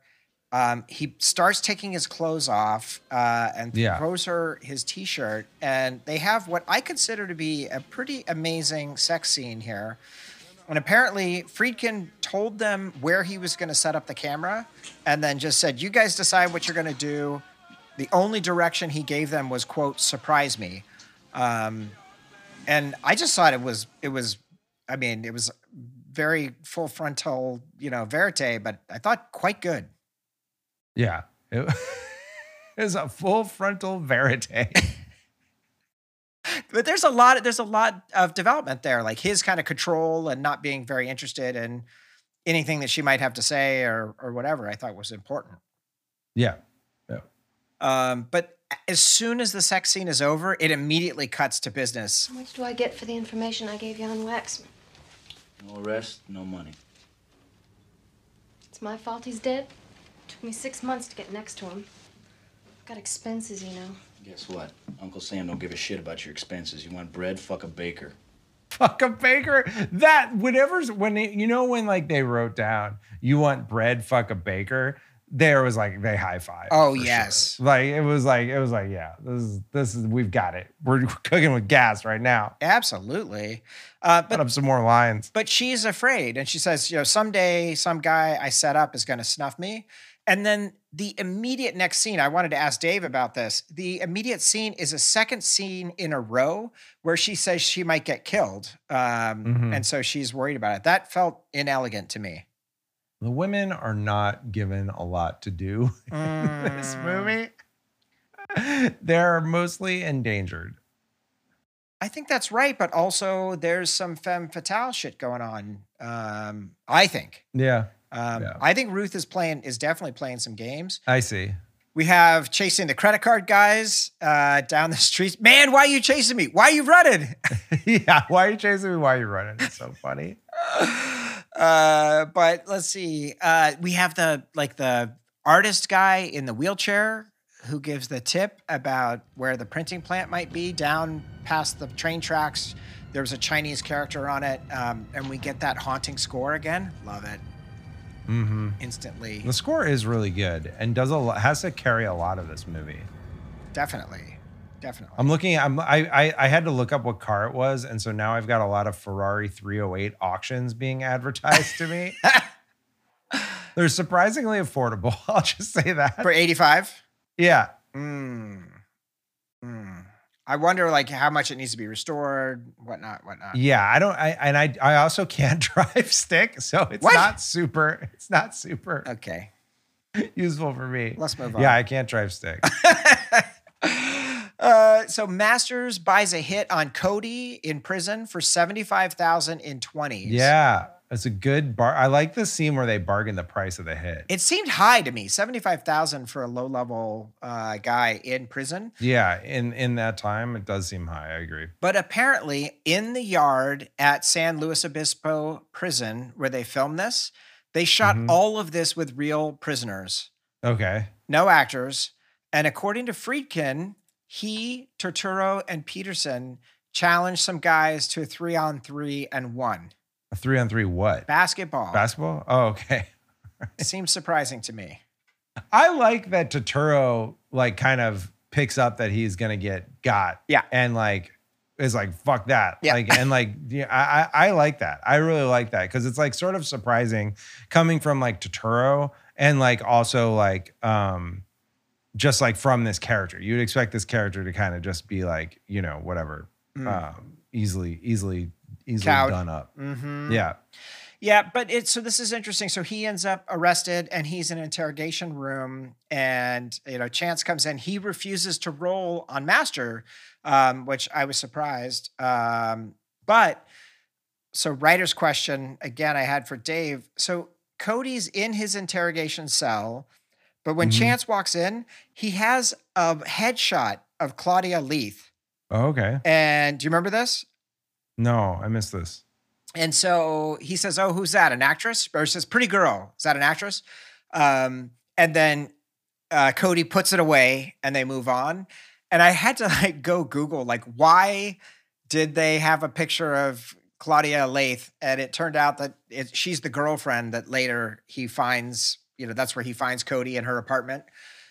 Um, he starts taking his clothes off uh, and Yeah. throws her his t-shirt, and they have what I consider to be a pretty amazing sex scene here. And apparently, Friedkin told them where he was going to set up the camera, and then just said, "You guys decide what you're going to do." The only direction he gave them was quote surprise me, um, and I just thought it was it was, I mean, it was very full frontal, you know, verite, but I thought quite good. Yeah. It is a full frontal verite. But there's a lot there's a lot of development there, like his kind of control and not being very interested in anything that she might have to say or or whatever. I thought was important. yeah. Um, but as soon as the sex scene is over, it immediately cuts to business. How much do I get for the information I gave you on Waxman? No rest, no money. It's my fault he's dead. Took me six months to get next to him. I've got expenses, you know. Guess what? Uncle Sam don't give a shit about your expenses. You want bread? Fuck a baker. Fuck a baker. That whatever's when it, you know when like they wrote down you want bread, fuck a baker. There was like they high five. Oh yes, Like it was like it was like yeah, this is this is we've got it. We're cooking with gas right now. absolutely. Uh, Put but up some more lines. but she's afraid, and she says, you know, someday some guy I set up is going to snuff me. And then the immediate next scene, I wanted to ask Dave about this. The immediate scene is a second scene in a row where she says she might get killed, um, Mhm. and so she's worried about it. That felt inelegant to me. The women are not given a lot to do in this Mm. movie. They're mostly endangered. I think that's right, but also there's some femme fatale shit going on. Um, I think. Yeah, Um, Yeah. I think Ruth is playing is definitely playing some games. I see. We have chasing the credit card guys uh, down the streets. Man, why are you chasing me? Why are you running? yeah, why are you chasing me? Why are you running? It's so funny. Uh, but let's see. Uh, we have the like the artist guy in the wheelchair who gives the tip about where the printing plant might be down past the train tracks. There was a Chinese character on it, um, and we get that haunting score again. Love it hmm instantly. The score is really good and does a lot, has to carry a lot of this movie. Definitely, definitely. I'm looking. I'm. I, I. I had to look up what car it was, and so now I've got a lot of Ferrari 308 auctions being advertised to me. They're surprisingly affordable. I'll just say that. For 85? Yeah. Mm. Mm. I wonder like how much it needs to be restored, whatnot, whatnot. Yeah. I don't. I and I. I also can't drive stick, so it's What? not super. It's not super Okay. useful for me. Let's move on. Yeah, I can't drive stick. Uh, so Masters buys a hit on Cody in prison for 75,000 in 20s. yeah, it's a good bar. I like the scene where they bargain the price of the hit. It seemed high to me, 75,000 for a low-level uh, guy in prison. Yeah, in in that time, it does seem high. I agree. But apparently, in the yard at San Luis Obispo prison where they filmed this, they shot Mhm. all of this with real prisoners. Okay. no actors. And according to Friedkin, he, Turturro, and Petersen challenged some guys to a three on three and won. A three on three what? Basketball. Basketball? Oh, okay. Seems surprising to me. I like that Turturro like kind of picks up that he's gonna get got. Yeah. And like is like, fuck that. Yeah. Like and like yeah, I, I I like that. I really like that because it's like sort of surprising coming from like Turturro and like also like um just like from this character. You'd expect this character to kind of just be like, you know, whatever. Um easily, easily, easily Cowed. done up. Mhm. Yeah. Yeah, but it's so this is interesting. So he ends up arrested and he's in an interrogation room, and you know, Chance comes in. He refuses to roll on Master, um, which I was surprised. Um, but so writer's question again I had for Dave. So Cody's in his interrogation cell, but when Mhm. Chance walks in, he has a headshot of Claudia Leith. Oh, okay. And do you remember this? No, I missed this. And so he says, "Oh, who's that? An actress?" Or he says, "Pretty girl. Is that an actress?" Um, and then uh, Cody puts it away, and they move on. And I had to like go Google, like, why did they have a picture of Claudia Leith? And it turned out that it, she's the girlfriend that later he finds. You know, that's where he finds Cody in her apartment.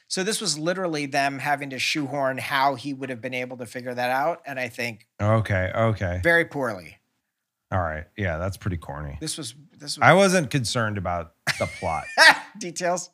So this was literally them having to shoehorn how he would have been able to figure that out, and I think Okay, okay. very poorly. All right. Yeah, that's pretty corny. This was this was I wasn't concerned about the plot. details.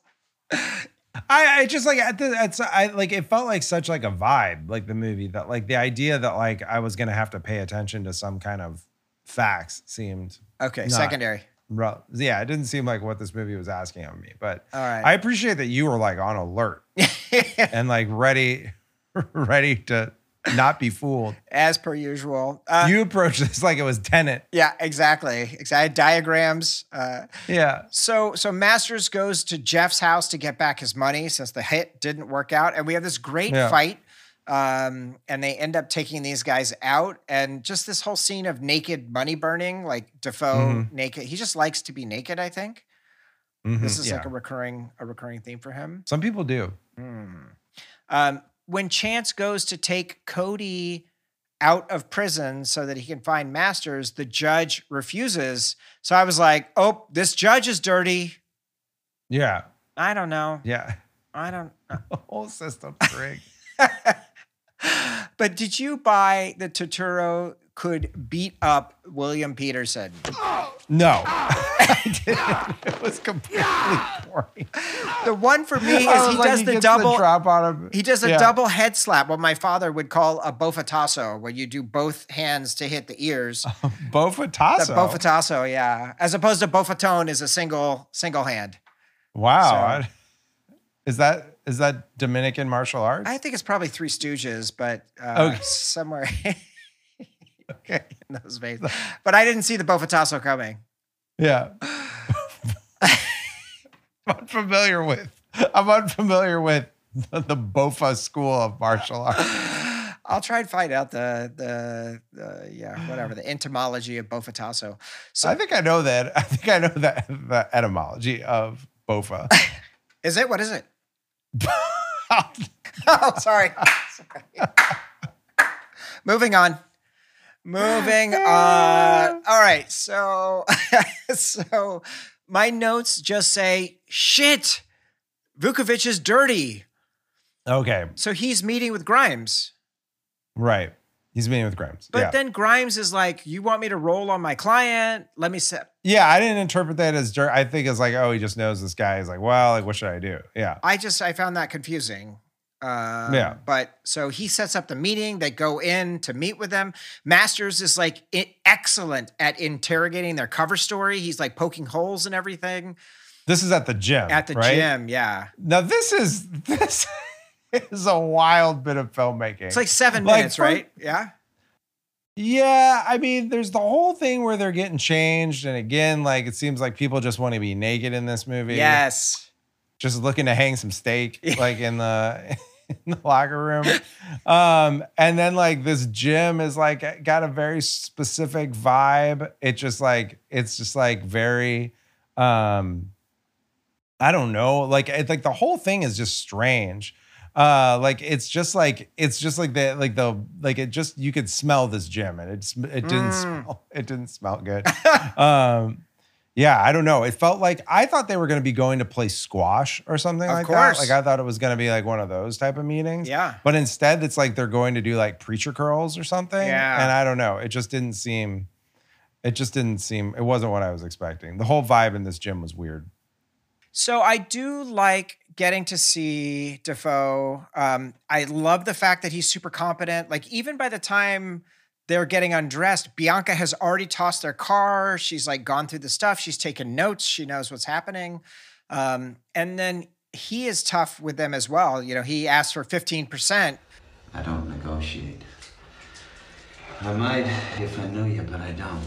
I, I just like at the it's I like it felt like such like a vibe, like the movie that like the idea that like I was gonna have to pay attention to some kind of facts seemed Okay, not secondary. Yeah, it didn't seem like what this movie was asking of me. But All right. I appreciate that you were like on alert and like ready, ready to not be fooled. As per usual. Uh, you approached this like it was Tenet. yeah, exactly. Ex- I had diagrams. Uh, Yeah. so so Masters goes to Jeff's house to get back his money since the hit didn't work out, and we have this great Yeah. fight. Um, and they end up taking these guys out, and just this whole scene of naked money burning, like Dafoe Mhm. naked. He just likes to be naked. I think Mhm, this is yeah. like a recurring a recurring theme for him. Some people do. Um, when Chance goes to take Cody out of prison so that he can find Masters, the judge refuses. So I was like, oh, this judge is dirty. Yeah. I don't know. Yeah. I don't. Know. The whole system's rigged. But did you buy the Turturro could beat up William Petersen? No. I didn't. It was completely boring. The one for me is he like, does he the double. drop on him. He does a Yeah. double head slap, what my father would call a bofatasso, where you do both hands to hit the ears. Bofatasso. The bofatasso, yeah. As opposed to bofatone is a single single hand. Wow. So- Is that is that Dominican martial arts? I think it's probably Three Stooges, but uh, Okay. somewhere okay. in those veins. But I didn't see the bofatasso coming. Yeah. I'm unfamiliar with. I'm unfamiliar with the, the Bofa school of martial arts. I'll try and find out the the, the yeah whatever the entomology of bofatasso. So I think I know that. I think I know that the etymology of Bofa. is it what is it? oh, sorry. Sorry. Moving on. Moving on. All right. So, so my notes just say shit. Vukovic is dirty. Okay. So he's meeting with Grimes. Right. He's meeting with Grimes. But yeah. then Grimes is like, "You want me to roll on my client? Let me set." yeah, I didn't interpret that as dirt. I think it's like, oh, he just knows this guy. He's like, well, like, what should I do? Yeah. I just I found that confusing. Uh, Yeah. But so he sets up the meeting. They go in to meet with them. Masters is like excellent at interrogating their cover story. He's like poking holes and everything This is at the gym. at the right? gym. Yeah. Now this is this is a wild bit of filmmaking. It's like seven Like, minutes, for- right? Yeah. Yeah, I mean, there's the whole thing where they're getting changed, and again, like it seems like people just want to be naked in this movie. Yes. just looking to hang some steak, like in the in the locker room. Um, and then like this gym is like got a very specific vibe. It just like it's just like very, um, I don't know, like it's like the whole thing is just strange. Uh, like it's just like it's just like the like the like it just you could smell this gym and it sm- it didn't Mm. smell it didn't smell good. um, yeah, I don't know. It felt like I thought they were going to be going to play squash or something Of like course. that. Like I thought it was going to be like one of those type of meetings. Yeah. But instead, it's like they're going to do like preacher curls or something. Yeah. And I don't know. It just didn't seem. It just didn't seem. It wasn't what I was expecting. The whole vibe in this gym was weird. So I do like getting to see Dafoe. Um, I love the fact that he's super competent. Like even by the time they're getting undressed, Bianca has already tossed their car. She's like gone through the stuff. She's taken notes. She knows what's happening. Um, and then he is tough with them as well. You know, he asks for fifteen percent. I don't negotiate. I might if I knew you, but I don't.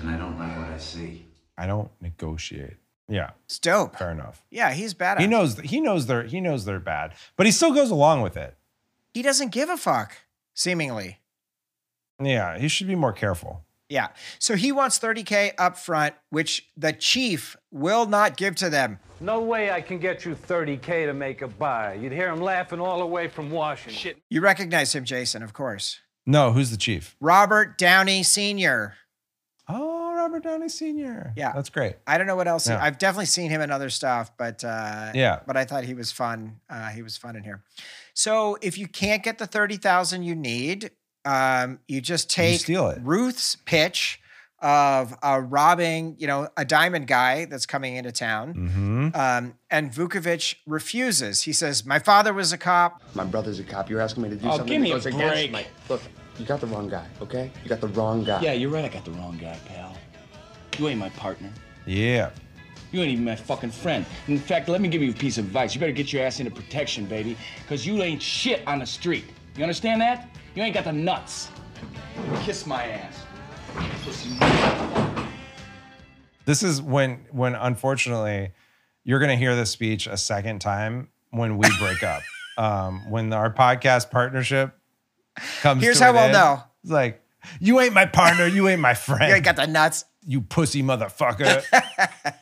And I don't like what I see. I don't negotiate. Yeah, it's dope. Fair enough. Yeah, he's badass. He knows. He knows they're. He knows they're bad, but he still goes along with it. he doesn't give a fuck. Seemingly. Yeah, he should be more careful. Yeah. So he wants 30K up front, which the chief will not give to them. No way I can get you 30K to make a buy. You'd hear him laughing all the way from Washington. Shit. You recognize him, Jason, of course. No, who's the chief? Robert Downey Sr. Oh, Robert Downey Sr. Yeah. That's great. I don't know what else. he- Yeah. I've definitely seen him in other stuff, but uh, Yeah. But I thought he was fun. Uh, he was fun in here. So if you can't get the thirty thousand you need, um, you just take steal it. Ruth's pitch of uh, robbing, you know, a diamond guy that's coming into town. Mm-hmm. Um, and Vukovic refuses. He says, "My father was a cop. My brother's a cop. You're asking me to do Oh, something give me that a goes against my. Look, you got the wrong guy. Okay, you got the wrong guy. Yeah, you're right. I got the wrong guy, pal. You ain't my partner. Yeah. You ain't even my fucking friend. In fact, let me give you a piece of advice. You better get your ass into protection, baby, because you ain't shit on the street. You understand that? You ain't got the nuts. Kiss my ass. Pussy. This is when when unfortunately you're gonna hear this speech a second time when we break up. Um, when our podcast partnership comes. Here's to how we'll end, know. It's like you ain't my partner. You ain't my friend. You ain't got the nuts. you pussy motherfucker.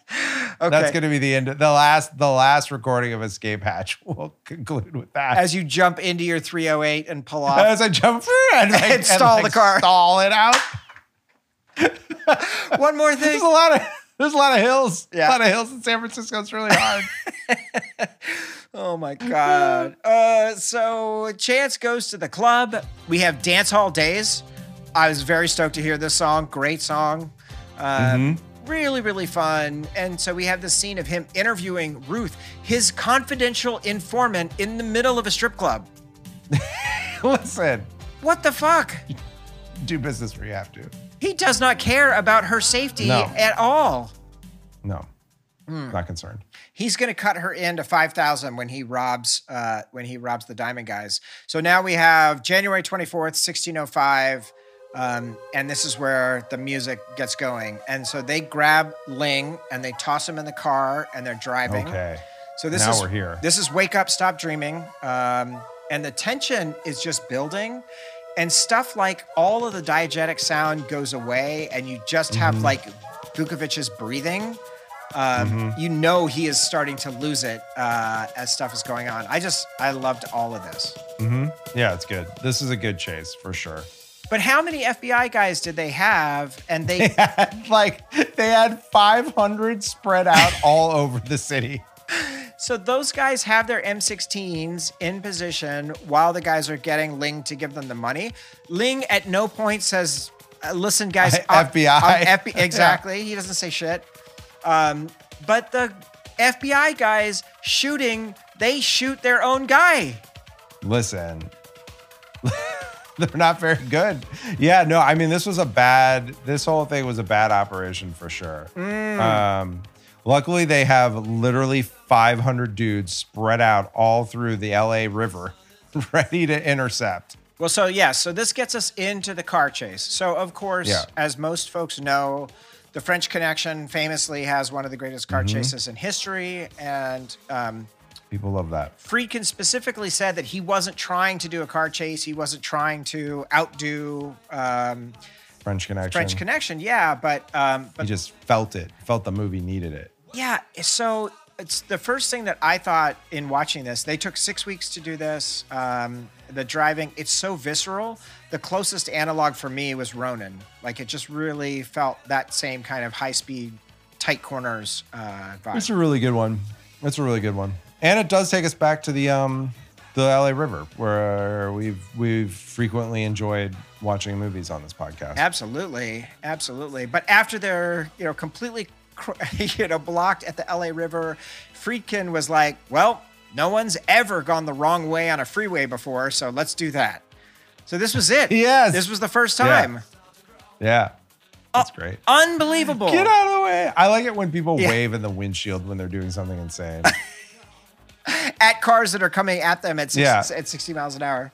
Okay. That's gonna be the end. Of, the last the last recording of Escape Hatch We'll conclude with that. As you jump into your 308 and pull off. As I jump and, like, And stall like, the car. stall it out. One more thing. There's a lot of there's a lot of hills. Yeah. A lot of hills in San Francisco. It's really hard. Oh my god. Uh, so Chance goes to the club. We have dance hall days. I was very stoked to hear this song. Great song. Um, Really, really fun. And so we have the scene of him interviewing Ruth, his confidential informant, in the middle of a strip club. Listen, What the fuck? do business where you have to. He does not care about her safety No. at all. No, Hmm. not concerned. He's going to cut her into five thousand when he robs uh, when he robs the diamond guys. So now we have January twenty fourth, sixteen oh five, um, and this is where the music gets going. And so they grab Ling and they toss him in the car and they're driving. Okay. So this Now is we're here. This is wake up, stop dreaming, um, and the tension is just building. And stuff like all of the diegetic sound goes away, and you just have Mhm. like Vukovic's breathing. Um, Mhm. You know he is starting to lose it uh, as stuff is going on. I just I loved all of this. hmm Yeah, it's good. This is a good chase for sure. But how many FBI guys did they have? And they had like they had 500 spread out all over the city. So those guys have their M16s in position while the guys are getting Ling to give them the money. Ling at no point says, uh, "Listen, guys, I'm- FBI." I'm FB exactly." He doesn't say shit. Um, but the FBI guys shooting, they shoot their own guy. Listen, they're not very good. Yeah, no, I mean, this was a bad, this whole thing was a bad operation for sure. Mm. Um, luckily, they have literally 500 dudes spread out all through the LA River, ready to intercept. Well, so yeah, so this gets us into the car chase. So of course, Yeah. as most folks know, the French Connection famously has one of the greatest car Mhm. chases in history, and um, People love that. Friedkin specifically said that he wasn't trying to do a car chase. He wasn't trying to outdo um, French Connection. French Connection. Yeah, but um, He just felt it, felt the movie needed it. Yeah. So it's the first thing that I thought in watching this. They took six weeks to do this. Um, the driving, it's so visceral. The closest analog for me was Ronin. Like it just really felt that same kind of high speed, tight corners uh, vibe. It's a really good one. It's a really good one, and it does take us back to the um, the LA River, where we've we've frequently enjoyed watching movies on this podcast. Absolutely, absolutely. But after they're you know completely you know blocked at the LA River, Friedkin was like, "Well, no one's ever gone the wrong way on a freeway before, so let's do that." So this was it. Yes. this was the first time. Yeah, uh, that's great. Unbelievable. Get out of the way! I like it when people Yeah. wave in the windshield when they're doing something insane. at cars that are coming at them at 60, Yeah. at 60 miles an hour.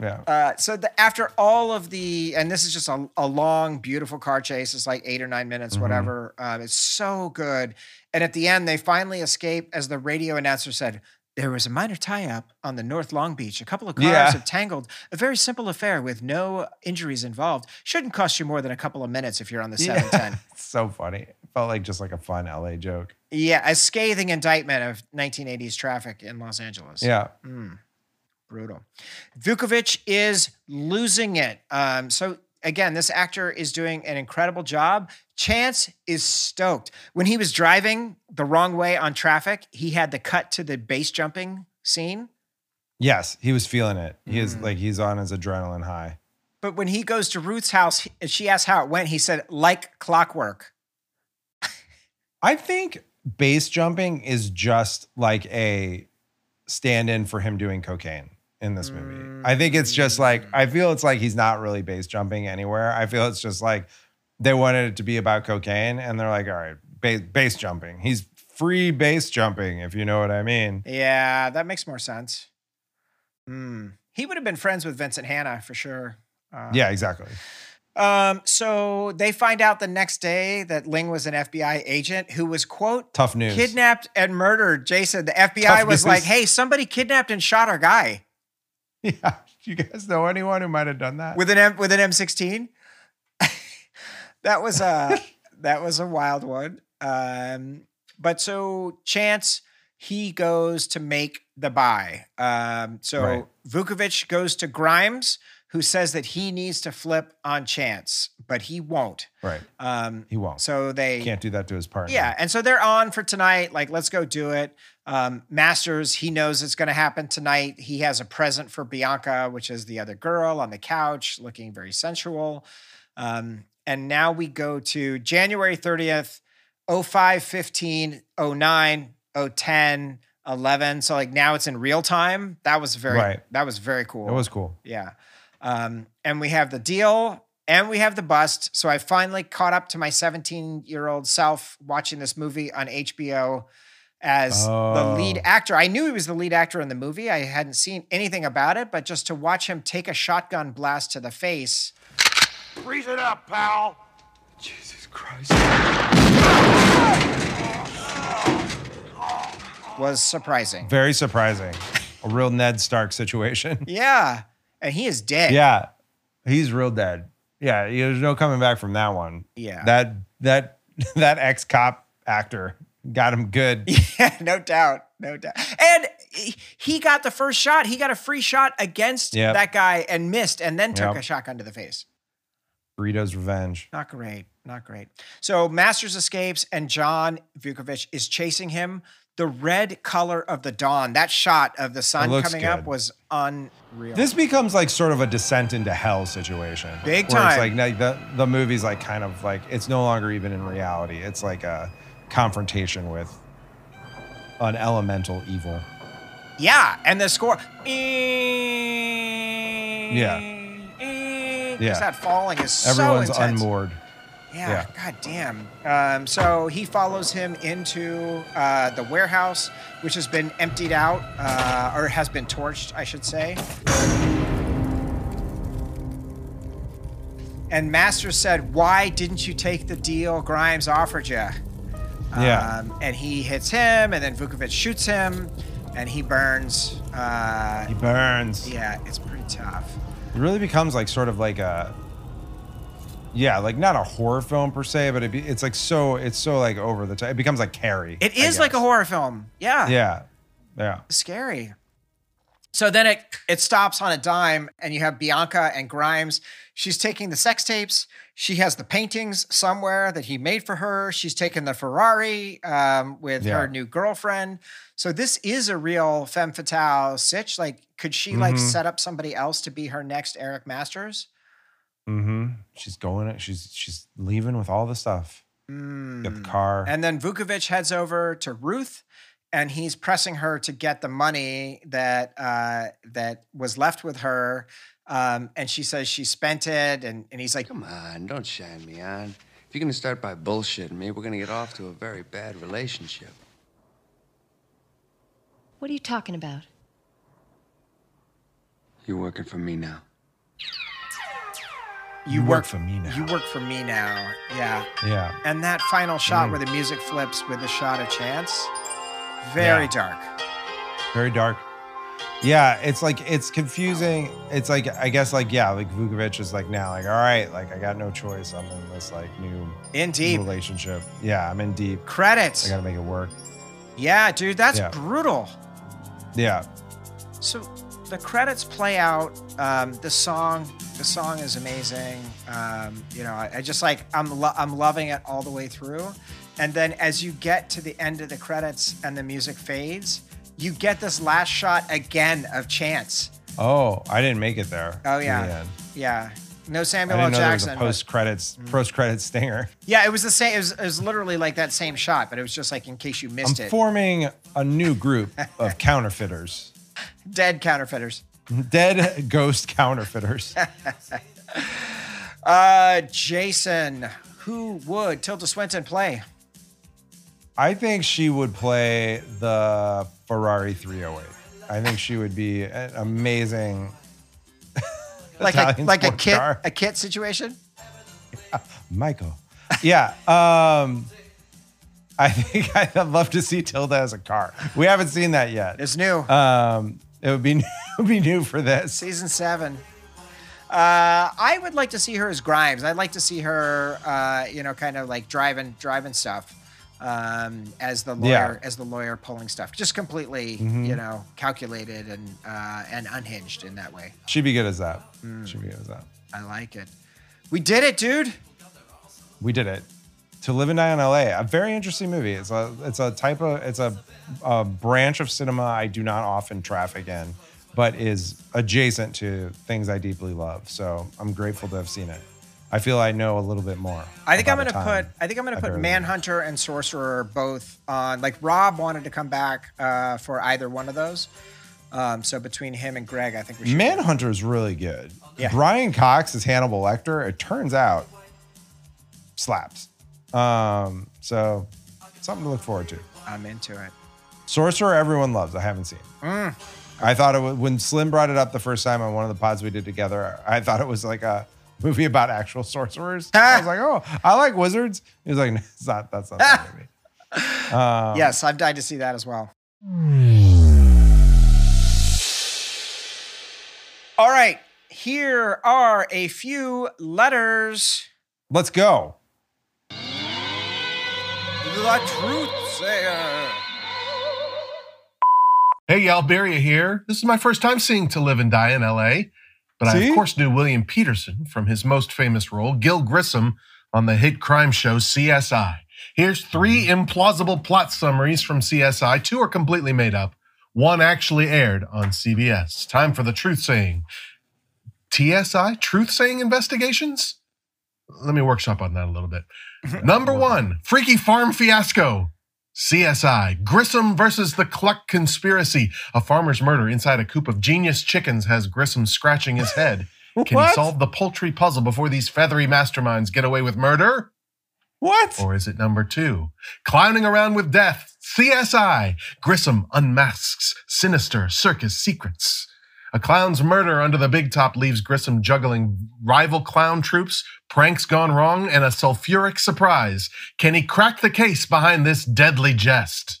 Yeah. Uh, so the, after all of the, and this is just a, a long, beautiful car chase. It's like eight or nine minutes, Mhm. whatever. Um, it's so good. And at the end, they finally escape as the radio announcer said, there was a minor tie-up on the North Long Beach. A couple of cars Yeah. have tangled. A very simple affair with no injuries involved. Shouldn't cost you more than a couple of minutes if you're on the 710. it's so funny. It felt like just like a fun LA joke. Yeah, a scathing indictment of 1980s traffic in Los Angeles. Yeah. Mm, brutal. Vukovic is losing it. Um, so again, this actor is doing an incredible job. Chance is stoked. When he was driving the wrong way on traffic, he had the cut to the base jumping scene. Yes, he was feeling it. He Mm. is like he's on his adrenaline high. But when he goes to Ruth's house and she asked how it went, he said, like clockwork. I think base jumping is just like a stand-in for him doing cocaine in this movie. I think it's just like I feel it's like he's not really base jumping anywhere. I feel it's just like they wanted it to be about cocaine, and they're like, all right, base, base jumping. He's free base jumping, if you know what I mean. Yeah, that makes more sense. Hmm. He would have been friends with Vincent Hanna for sure. Uh, Yeah, exactly. Um, so they find out the next day that Ling was an FBI agent who was, quote, Tough news. kidnapped and murdered. Jason, the FBI Tough was news. like, hey, somebody kidnapped and shot our guy Yeah, Do you guys know anyone who might have done that? with an M with an M16. that was a that was a wild one. Um, but so Chance he goes to make the buy. Um, so Right. Vukovic goes to Grimes, who says that he needs to flip on Chance, but he won't. right. Um, He won't. so they Can't do that to his partner. Yeah, and so they're on for tonight. Like, let's go do it. Um, Masters, he knows it's going to happen tonight. He has a present for Bianca, which is the other girl on the couch, looking very sensual. Um, and now we go to January 30th, 05, 15, 09, 010, 11. So like now it's in real time. That was very Right. that was very cool. It was cool. Yeah. Um, and we have the deal and we have the bust. So I finally caught up to my 17 year old self watching this movie on HBO as the Oh. lead actor. I knew he was the lead actor in the movie. I hadn't seen anything about it, but just to watch him take a shotgun blast to the face Freeze it up, pal. Jesus Christ. was surprising. Very surprising. A real Ned Stark situation. Yeah. And he is dead. Yeah. He's real dead. Yeah, there's no coming back from that one. Yeah. That that that ex-cop actor got him good. Yeah, no doubt. No doubt. And he- got the first shot. He got a free shot against Yep. that guy and missed and then took Yep. a shotgun to the face. Burrito's revenge. Not great. Not great. So Masters escapes and John Vukovic is chasing him. The red color of the dawn, that shot of the sun coming up was unreal. This becomes like sort of a descent into hell situation. Big where It's time. like the the movie's like kind of like it's no longer even in reality. It's like a confrontation with an elemental evil. yeah, and the score. Yeah. Yeah. Yeah. that falling is Everyone's so intense. unmoored. Yeah, Yeah. god damn. Um, so he follows him into uh, the warehouse, which has been emptied out, uh, or has been torched, I should say. And Master said, Why didn't you take the deal Grimes offered you? Yeah. Um, and he hits him, and then Vukovic shoots him, and he burns. Uh, He burns. yeah, it's pretty tough. It really becomes like sort of like a yeah, like not a horror film per se, but it be, it's like so it's so like over the top. It becomes like Carrie. It is like a horror film. Yeah. Yeah, yeah. Scary. So then it it stops on a dime, and you have Bianca and Grimes. She's taking the sex tapes. She has the paintings somewhere that he made for her. She's taken the Ferrari um, with Yeah. her new girlfriend. So this is a real femme fatale sitch. Like, could she like Mhm. set up somebody else to be her next Eric Masters? Mm-hmm. She's going. She's she's leaving with all the stuff. Got the car. And then Vukovic heads over to Ruth, and he's pressing her to get the money that uh, that was left with her. Um, and she says she spent it, and, and he's like, Come on, don't shine me on. If you're gonna start by bullshitting me, we're gonna get off to a very bad relationship. What are you talking about? You're working for me now. "You, work for me now." You work for me now." Yeah. Yeah. And that final shot Mm. where the music flips with the shot of Chance, very Yeah. dark. Very dark. Yeah, it's like it's confusing. It's like I guess like yeah, like Vukovic is like now like all right, like I got no choice. I'm in this like new In deep. relationship. Yeah, I'm in deep. Credits. I gotta make it work. Yeah, dude, that's Yeah. brutal. Yeah. So the credits play out. Um, the song, the song is amazing. Um, you know, I, I just like I'm lo- I'm loving it all the way through. And then as you get to the end of the credits and the music fades, you get this last shot again of Chance. Oh, I didn't make it there. Oh yeah, yeah. No Samuel L. didn't know there was Jackson. post credits post credits stinger. yeah, it was the same. It was, it was literally like that same shot, but it was just like in case you missed I'm missed it. forming a new group of counterfeiters. Dead counterfeiters. Dead ghost counterfeiters. Uh, Jason, who would Tilda Swinton play? I think she would play the Ferrari 308. I think she would be an amazing Like a like a kit car. a kit situation. Michael. Yeah. Um I think I'd love to see Tilda as a car. We haven't seen that yet. It's new. Um it would be it would be new for this. Season seven. Uh, I would like to see her as Grimes. I'd like to see her, uh, you know, kind of like driving, driving stuff, um, as the lawyer, Yeah. as the lawyer pulling stuff, just completely, Mhm. you know, calculated and uh, and unhinged in that way. She'd be good as that. Mm. She'd be good as that. I like it. We did it, dude. We did it. To Live and Die in LA, a very interesting movie. It's a it's a type of it's a, a branch of cinema I do not often traffic in, but is adjacent to things I deeply love. So I'm grateful to have seen it. I feel I know a little bit more. I think I'm gonna put. I think I'm gonna put Manhunter and Sorcerer both on. Like Rob wanted to come back uh, for either one of those. Um, so between him and Greg, I think we should. Manhunter is really good. Yeah. Brian Cox as Hannibal Lecter, it turns out slaps. Um, so something to look forward to. I'm into it. Sorcerer, everyone loves. I haven't seen. Mm. I thought it was when Slim brought it up the first time on one of the pods we did together. I thought it was like a movie about actual sorcerers. I was like, oh, I like wizards. He was like, no, it's not. That's not that movie. Um, yes, I've died to see that as well. All right, here are a few letters. Let's go. The truth sayer. Hey, Alberia here. This is my first time seeing To Live and Die in LA, but I of course knew William Petersen from his most famous role, Gil Grissom, on the hit crime show CSI. Here's three mm-hmm. implausible plot summaries from CSI. Two are completely made up. One actually aired on CBS. Time for the truth saying. TSI, truth saying investigations? Let me workshop on that a little bit. Number one, freaky farm fiasco. CSI, Grissom versus the Cluck conspiracy. A farmer's murder inside a coop of genius chickens has Grissom scratching his head. Can he solve the poultry puzzle before these feathery masterminds get away with murder? What? Or is it number two? Clowning around with death. CSI, Grissom unmasks sinister circus secrets. A clown's murder under the big top leaves Grissom juggling rival clown troupes, pranks gone wrong, and a sulfuric surprise. Can he crack the case behind this deadly jest?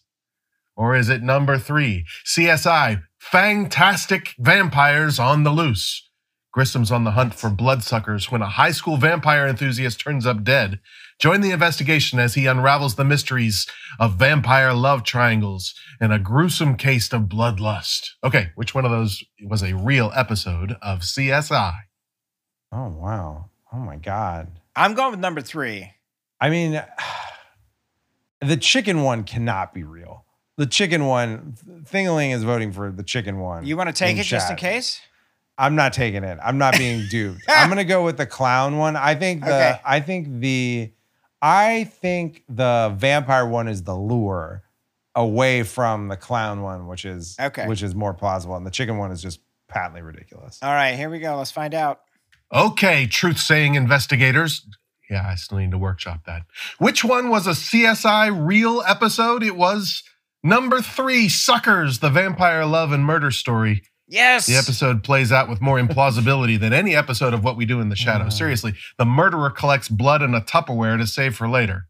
Or is it number three? CSI, fantastic vampires on the loose. Grissom's on the hunt for bloodsuckers when a high school vampire enthusiast turns up dead. Join the investigation as he unravels the mysteries of vampire love triangles and a gruesome case of bloodlust. Okay, which one of those was a real episode of CSI? Oh wow. Oh my god. I'm going with number three. I mean, the chicken one cannot be real. The chicken one, Thingaling is voting for the chicken one. You want to take in it just in case? I'm not taking it. I'm not being duped. I'm gonna go with the clown one. I think the Okay. I think the I think the vampire one is the lure away from the clown one, which is Okay. which is more plausible. And the chicken one is just patently ridiculous. All right, here we go. Let's find out. Okay, truth saying investigators. Yeah, I still need to workshop that. Which one was a CSI real episode? It was number three Suckers, the vampire love and murder story. Yes. The episode plays out with more implausibility than any episode of What We Do in the Shadows. Seriously, the murderer collects blood in a Tupperware to save for later.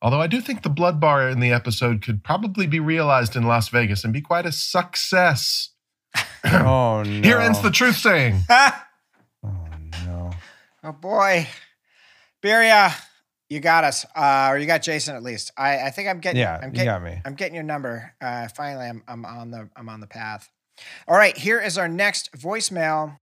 Although I do think the blood bar in the episode could probably be realized in Las Vegas and be quite a success. oh no. Here ends the truth saying. Oh no. Oh, boy, Beria, you got us, uh, or you got Jason at least. I, I think I'm getting. Yeah, I'm you getting, got me. I'm getting your number. Uh, finally, I'm I'm on the I'm on the path. All right, here is our next voicemail.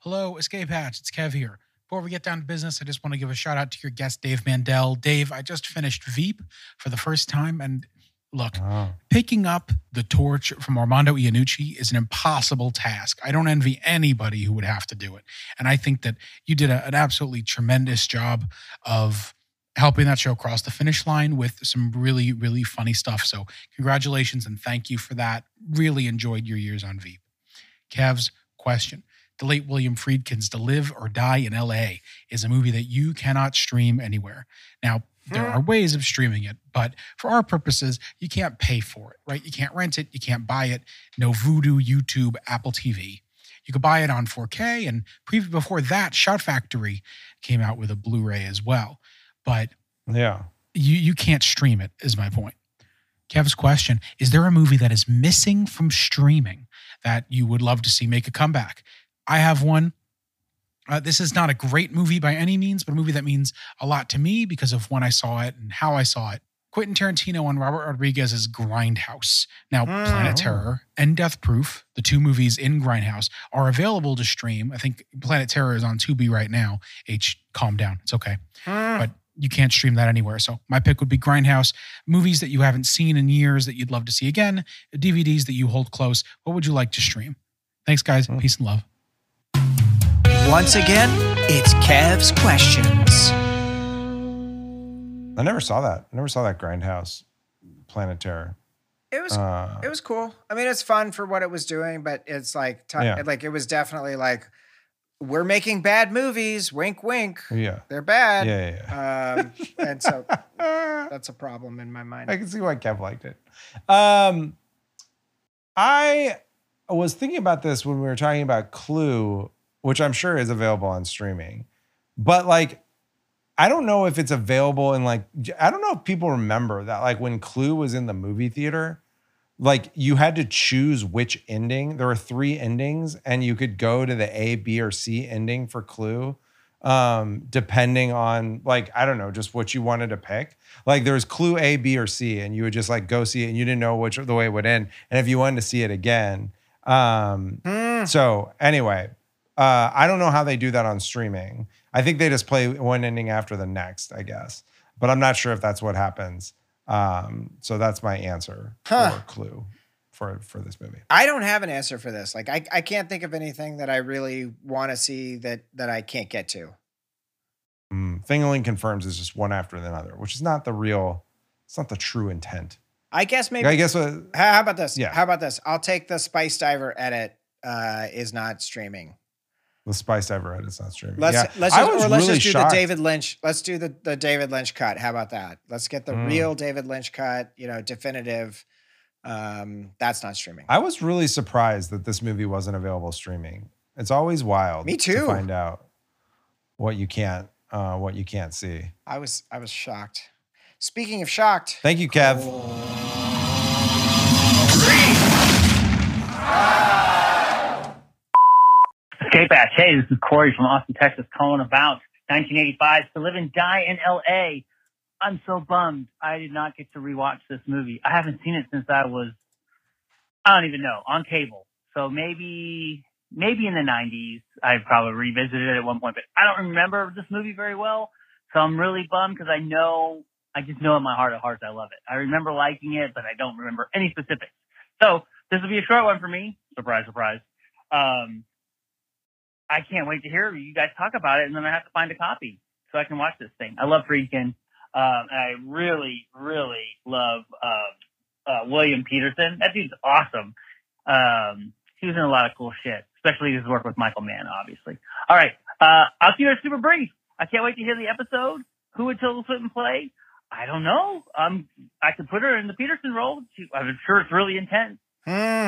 Hello, Escape Hatch. It's Kev here. Before we get down to business, I just want to give a shout out to your guest, Dave Mandel. Dave, I just finished Veep for the first time, and look, ah. picking up the torch from Armando Iannucci is an impossible task. I don't envy anybody who would have to do it. And I think that you did a- an absolutely tremendous job of helping that show cross the finish line with some really, really funny stuff. So, congratulations and thank you for that. Really enjoyed your years on Veep. Kev's question. The late William Friedkin's To Live or Die in LA is a movie that you cannot stream anywhere. Now, there hmm. are ways of streaming it, but for our purposes, you can't pay for it, right? You can't rent it, you can't buy it. No Vudu, YouTube, Apple TV. You could buy it on 4K, and pre- before that, Shout Factory came out with a Blu-ray as well. But Yeah. you you can't stream it is my point. Kev's question is there a movie that is missing from streaming that you would love to see make a comeback? I have one. Uh, this is not a great movie by any means but a movie that means a lot to me because of when i saw it and how i saw it. Quentin tarantino and robert rodriguez's grindhouse. Now planet terror and death proof the two movies in grindhouse are available to stream. I think planet terror is on tubi right now. H calm down. It's okay. But you can't stream that anywhere. So my pick would be Grindhouse. Movies that you haven't seen in years that you'd love to see again, DVDs that you hold close. What would you like to stream? Thanks, guys. Peace and love. Once again, it's Kev's questions. I never saw that. I never saw that Grindhouse Planet Terror. It was Uh, it was cool. I mean, it's fun for what it was doing, but it's like ti- Yeah. like it was definitely like we're making bad movies. Wink, wink. Yeah. They're bad. Yeah, yeah, Um, and so that's a problem in my mind. I can see why Kev liked it. Um, I was thinking about this when we were talking about Clue, which I'm sure is available on streaming, but like, I don't know if it's available in like, I don't know if people remember that like when Clue was in the movie theater, like you had to choose which ending. There were three endings, and you could go to the A, B, or C ending for Clue, um, depending on like I don't know, just what you wanted to pick. Like there was Clue A, B, or C, and you would just like go see it, and you didn't know which the way it would end. And if you wanted to see it again, um, so anyway, uh, I don't know how they do that on streaming. I think they just play one ending after the next, I guess, but I'm not sure if that's what happens. Um, so that's my answer Huh. for Clue for for this movie. I don't have an answer for this. Like I, I can't think of anything that I really want to see that that I can't get to. Mm, Thingaling confirms is just one after another, which is not the real. It's not the true intent. I guess maybe. I guess what, How, how about this? Yeah. How about this? I'll take the Spice Diver edit. Uh, is not streaming. The Spice Diver edit's not streaming. Let's yeah. let's I just, was or let's really just do shocked. the David Lynch. Let's do the the David Lynch cut. How about that? Let's get the Mm. real David Lynch cut. You know, definitive. Um, that's not streaming. I was really surprised that this movie wasn't available streaming. It's always wild. Me too. To too. find out what you can't, uh, what you can't see. I was I was shocked. Speaking of shocked, Thank you, Kev. Escape Ash. Hey, this is Corey from Austin, Texas, calling about 1985 to live and die in LA. I'm so bummed I did not get to rewatch this movie. I haven't seen it since I was, I don't even know, on cable. So maybe, maybe in the 90s, I probably revisited it at one point, but I don't remember this movie very well. So I'm really bummed because I know, I just know in my heart of hearts I love it. I remember liking it, but I don't remember any specifics. So this will be a short one for me. Surprise, surprise. Um, I can't wait to hear you guys talk about it, and then I have to find a copy so I can watch this thing. I love Friedkin. Um, and I really, really love uh, uh, William Petersen. That dude's awesome. Um, he was in a lot of cool shit, especially his work with Michael Mann, obviously. All right, uh, I'll keep it super brief. I can't wait to hear the episode. Who would Tilda Swinton play? I don't know. Um, I could put her in the Petersen role. She, I'm sure it's really intense.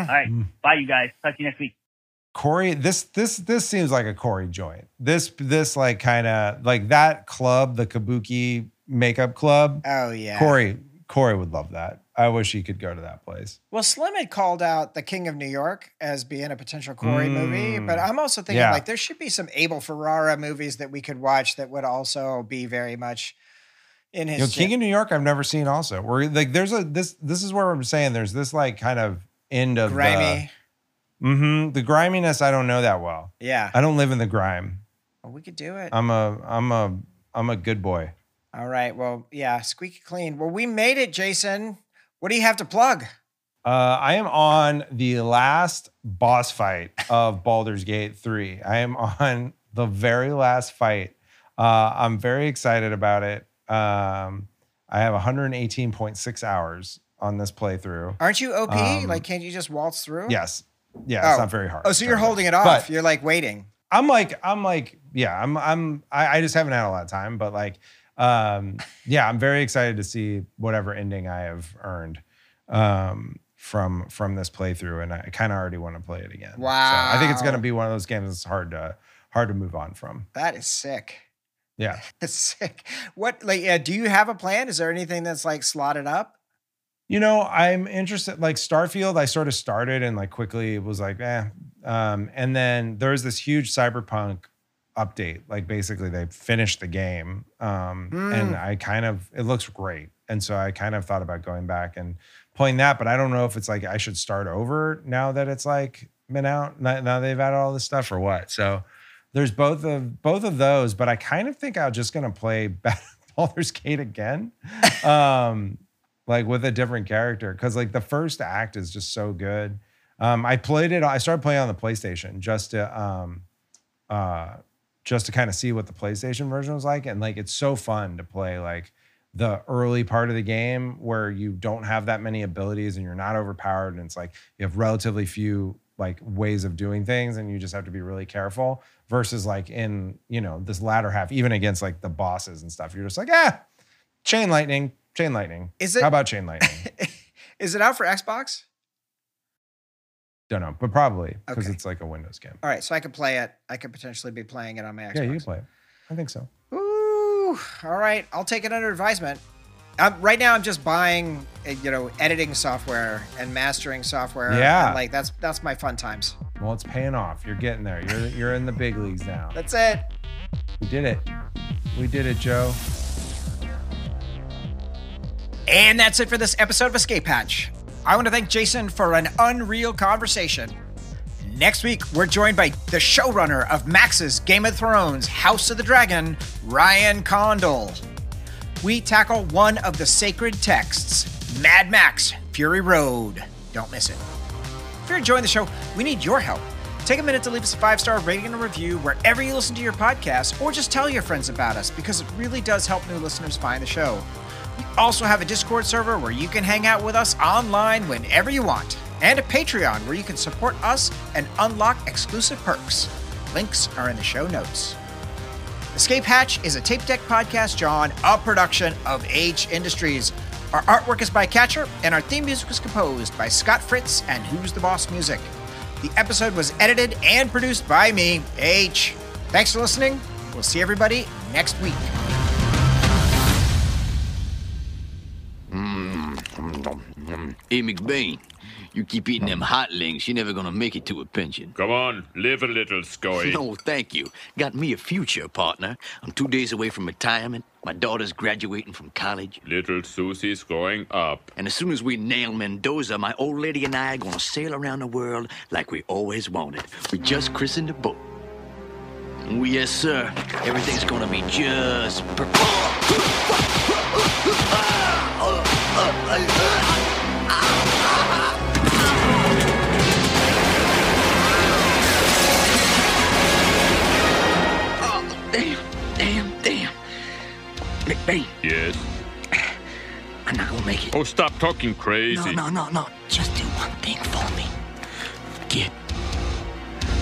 All right, bye, you guys. Talk to you next week. Corey, this this this seems like a Corey joint. This this like kind of like that club, the Kabuki makeup club. Oh yeah. Corey Corey would love that. I wish he could go to that place. Well, Slim had called out The King of New York as being a potential Corey movie, but Mm. I'm also thinking Yeah. like there should be some Abel Ferrara movies that we could watch that would also be very much in his. You know, King of New York, I've never seen. Also, where like there's a this this is where I'm saying there's this like kind of end of Grimy. The, mm-hmm. The griminess I don't know that well. Yeah. I don't live in the grime. Well, we could do it. I'm a I'm a I'm a good boy. All right. Well, yeah, squeaky clean. Well, we made it, Jason. What do you have to plug? Uh, I am on the last boss fight of Baldur's Gate 3. I am on the very last fight. Uh, I'm very excited about it. Um, I have 118.6 hours on this playthrough. Aren't you OP? Um, like, can't you just waltz through? Yes. Yeah, it's Oh. not very hard. Oh, so you're holding it off. But- you're like waiting. I'm like, I'm like, yeah, I'm, I'm, I, I just haven't had a lot of time, but like, um, yeah, I'm very excited to see whatever ending I have earned, um, from, from this playthrough. And I kind of already want to play it again. So I think it's going to be one of those games that's hard to, hard to move on from. That is sick. Yeah. It's sick. What like yeah, do you have a plan? Is there anything that's like slotted up? You know, I'm interested. Like Starfield, I sort of started and like quickly was like, eh. Um, and then there's this huge cyberpunk update. Like basically, they finished the game, um, and Mm. I kind of it looks great. And so I kind of thought about going back and playing that, but I don't know if it's like I should start over now that it's like been out. Now, now they've added all this stuff or what. So there's both of both of those, but I kind of think I'm just gonna play Baldur's Gate again. Um, like with a different character because like the first act is just so good. Um i played it i started playing on the playstation just to um uh just to kind of see what the playstation version was like and like it's so fun to play like the early part of the game where you don't have that many abilities and you're not overpowered and it's like you have relatively few like ways of doing things and you just have to be really careful versus like in you know this latter half even against like the bosses and stuff you're just like ah chain lightning chain lightning Is it- how about chain lightning Is it out for Xbox? don't know but probably because Okay. it's like a windows game All right, so I could play it. I could potentially be playing it on my Xbox. yeah you can play it i think so Ooh, all right. I'll take it under advisement. Um, right now, I'm just buying, uh, you know, editing software and mastering software. Yeah. and, like that's that's my fun times. well it's paying off you're getting there you're you're in the big leagues now That's it. we did it we did it joe And that's it for this episode of Escape Hatch. I want to thank Jason for an unreal conversation. Next week, we're joined by the showrunner of Max's Game of Thrones House of the Dragon, Ryan Condal. We tackle one of the sacred texts, Mad Max Fury Road. Don't miss it. If you're enjoying the show, we need your help. Take a minute to leave us a five star rating and review wherever you listen to your podcast, or just tell your friends about us because it really does help new listeners find the show. We also have a Discord server where you can hang out with us online whenever you want, and a Patreon where you can support us and unlock exclusive perks. Links are in the show notes. Escape Hatch is a tape deck podcast, Jawn, a production of H Industries. Our artwork is by Catcher, and our theme music was composed by Scott Fritz and Who's the Boss Music. The episode was edited and produced by me, H. Thanks for listening. We'll see everybody next week. Hey, McBain, You keep eating them hotlings, you're never gonna make it to a pension. Come on, live a little, Skoey. No, thank you. Got me a future, partner. I'm two days away from retirement. My daughter's graduating from college. Little Susie's growing up. And as soon as we nail Mendoza, my old lady and I are gonna sail around the world like we always wanted. We just christened the boat. Oh, yes, sir. Everything's gonna be just ah! Damn, damn, damn. Yes? I'm not gonna make it. Oh, stop talking crazy. No, no, no, no. Just do one thing for me. Get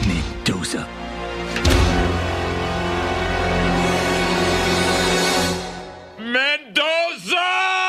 Mendoza. Mendoza!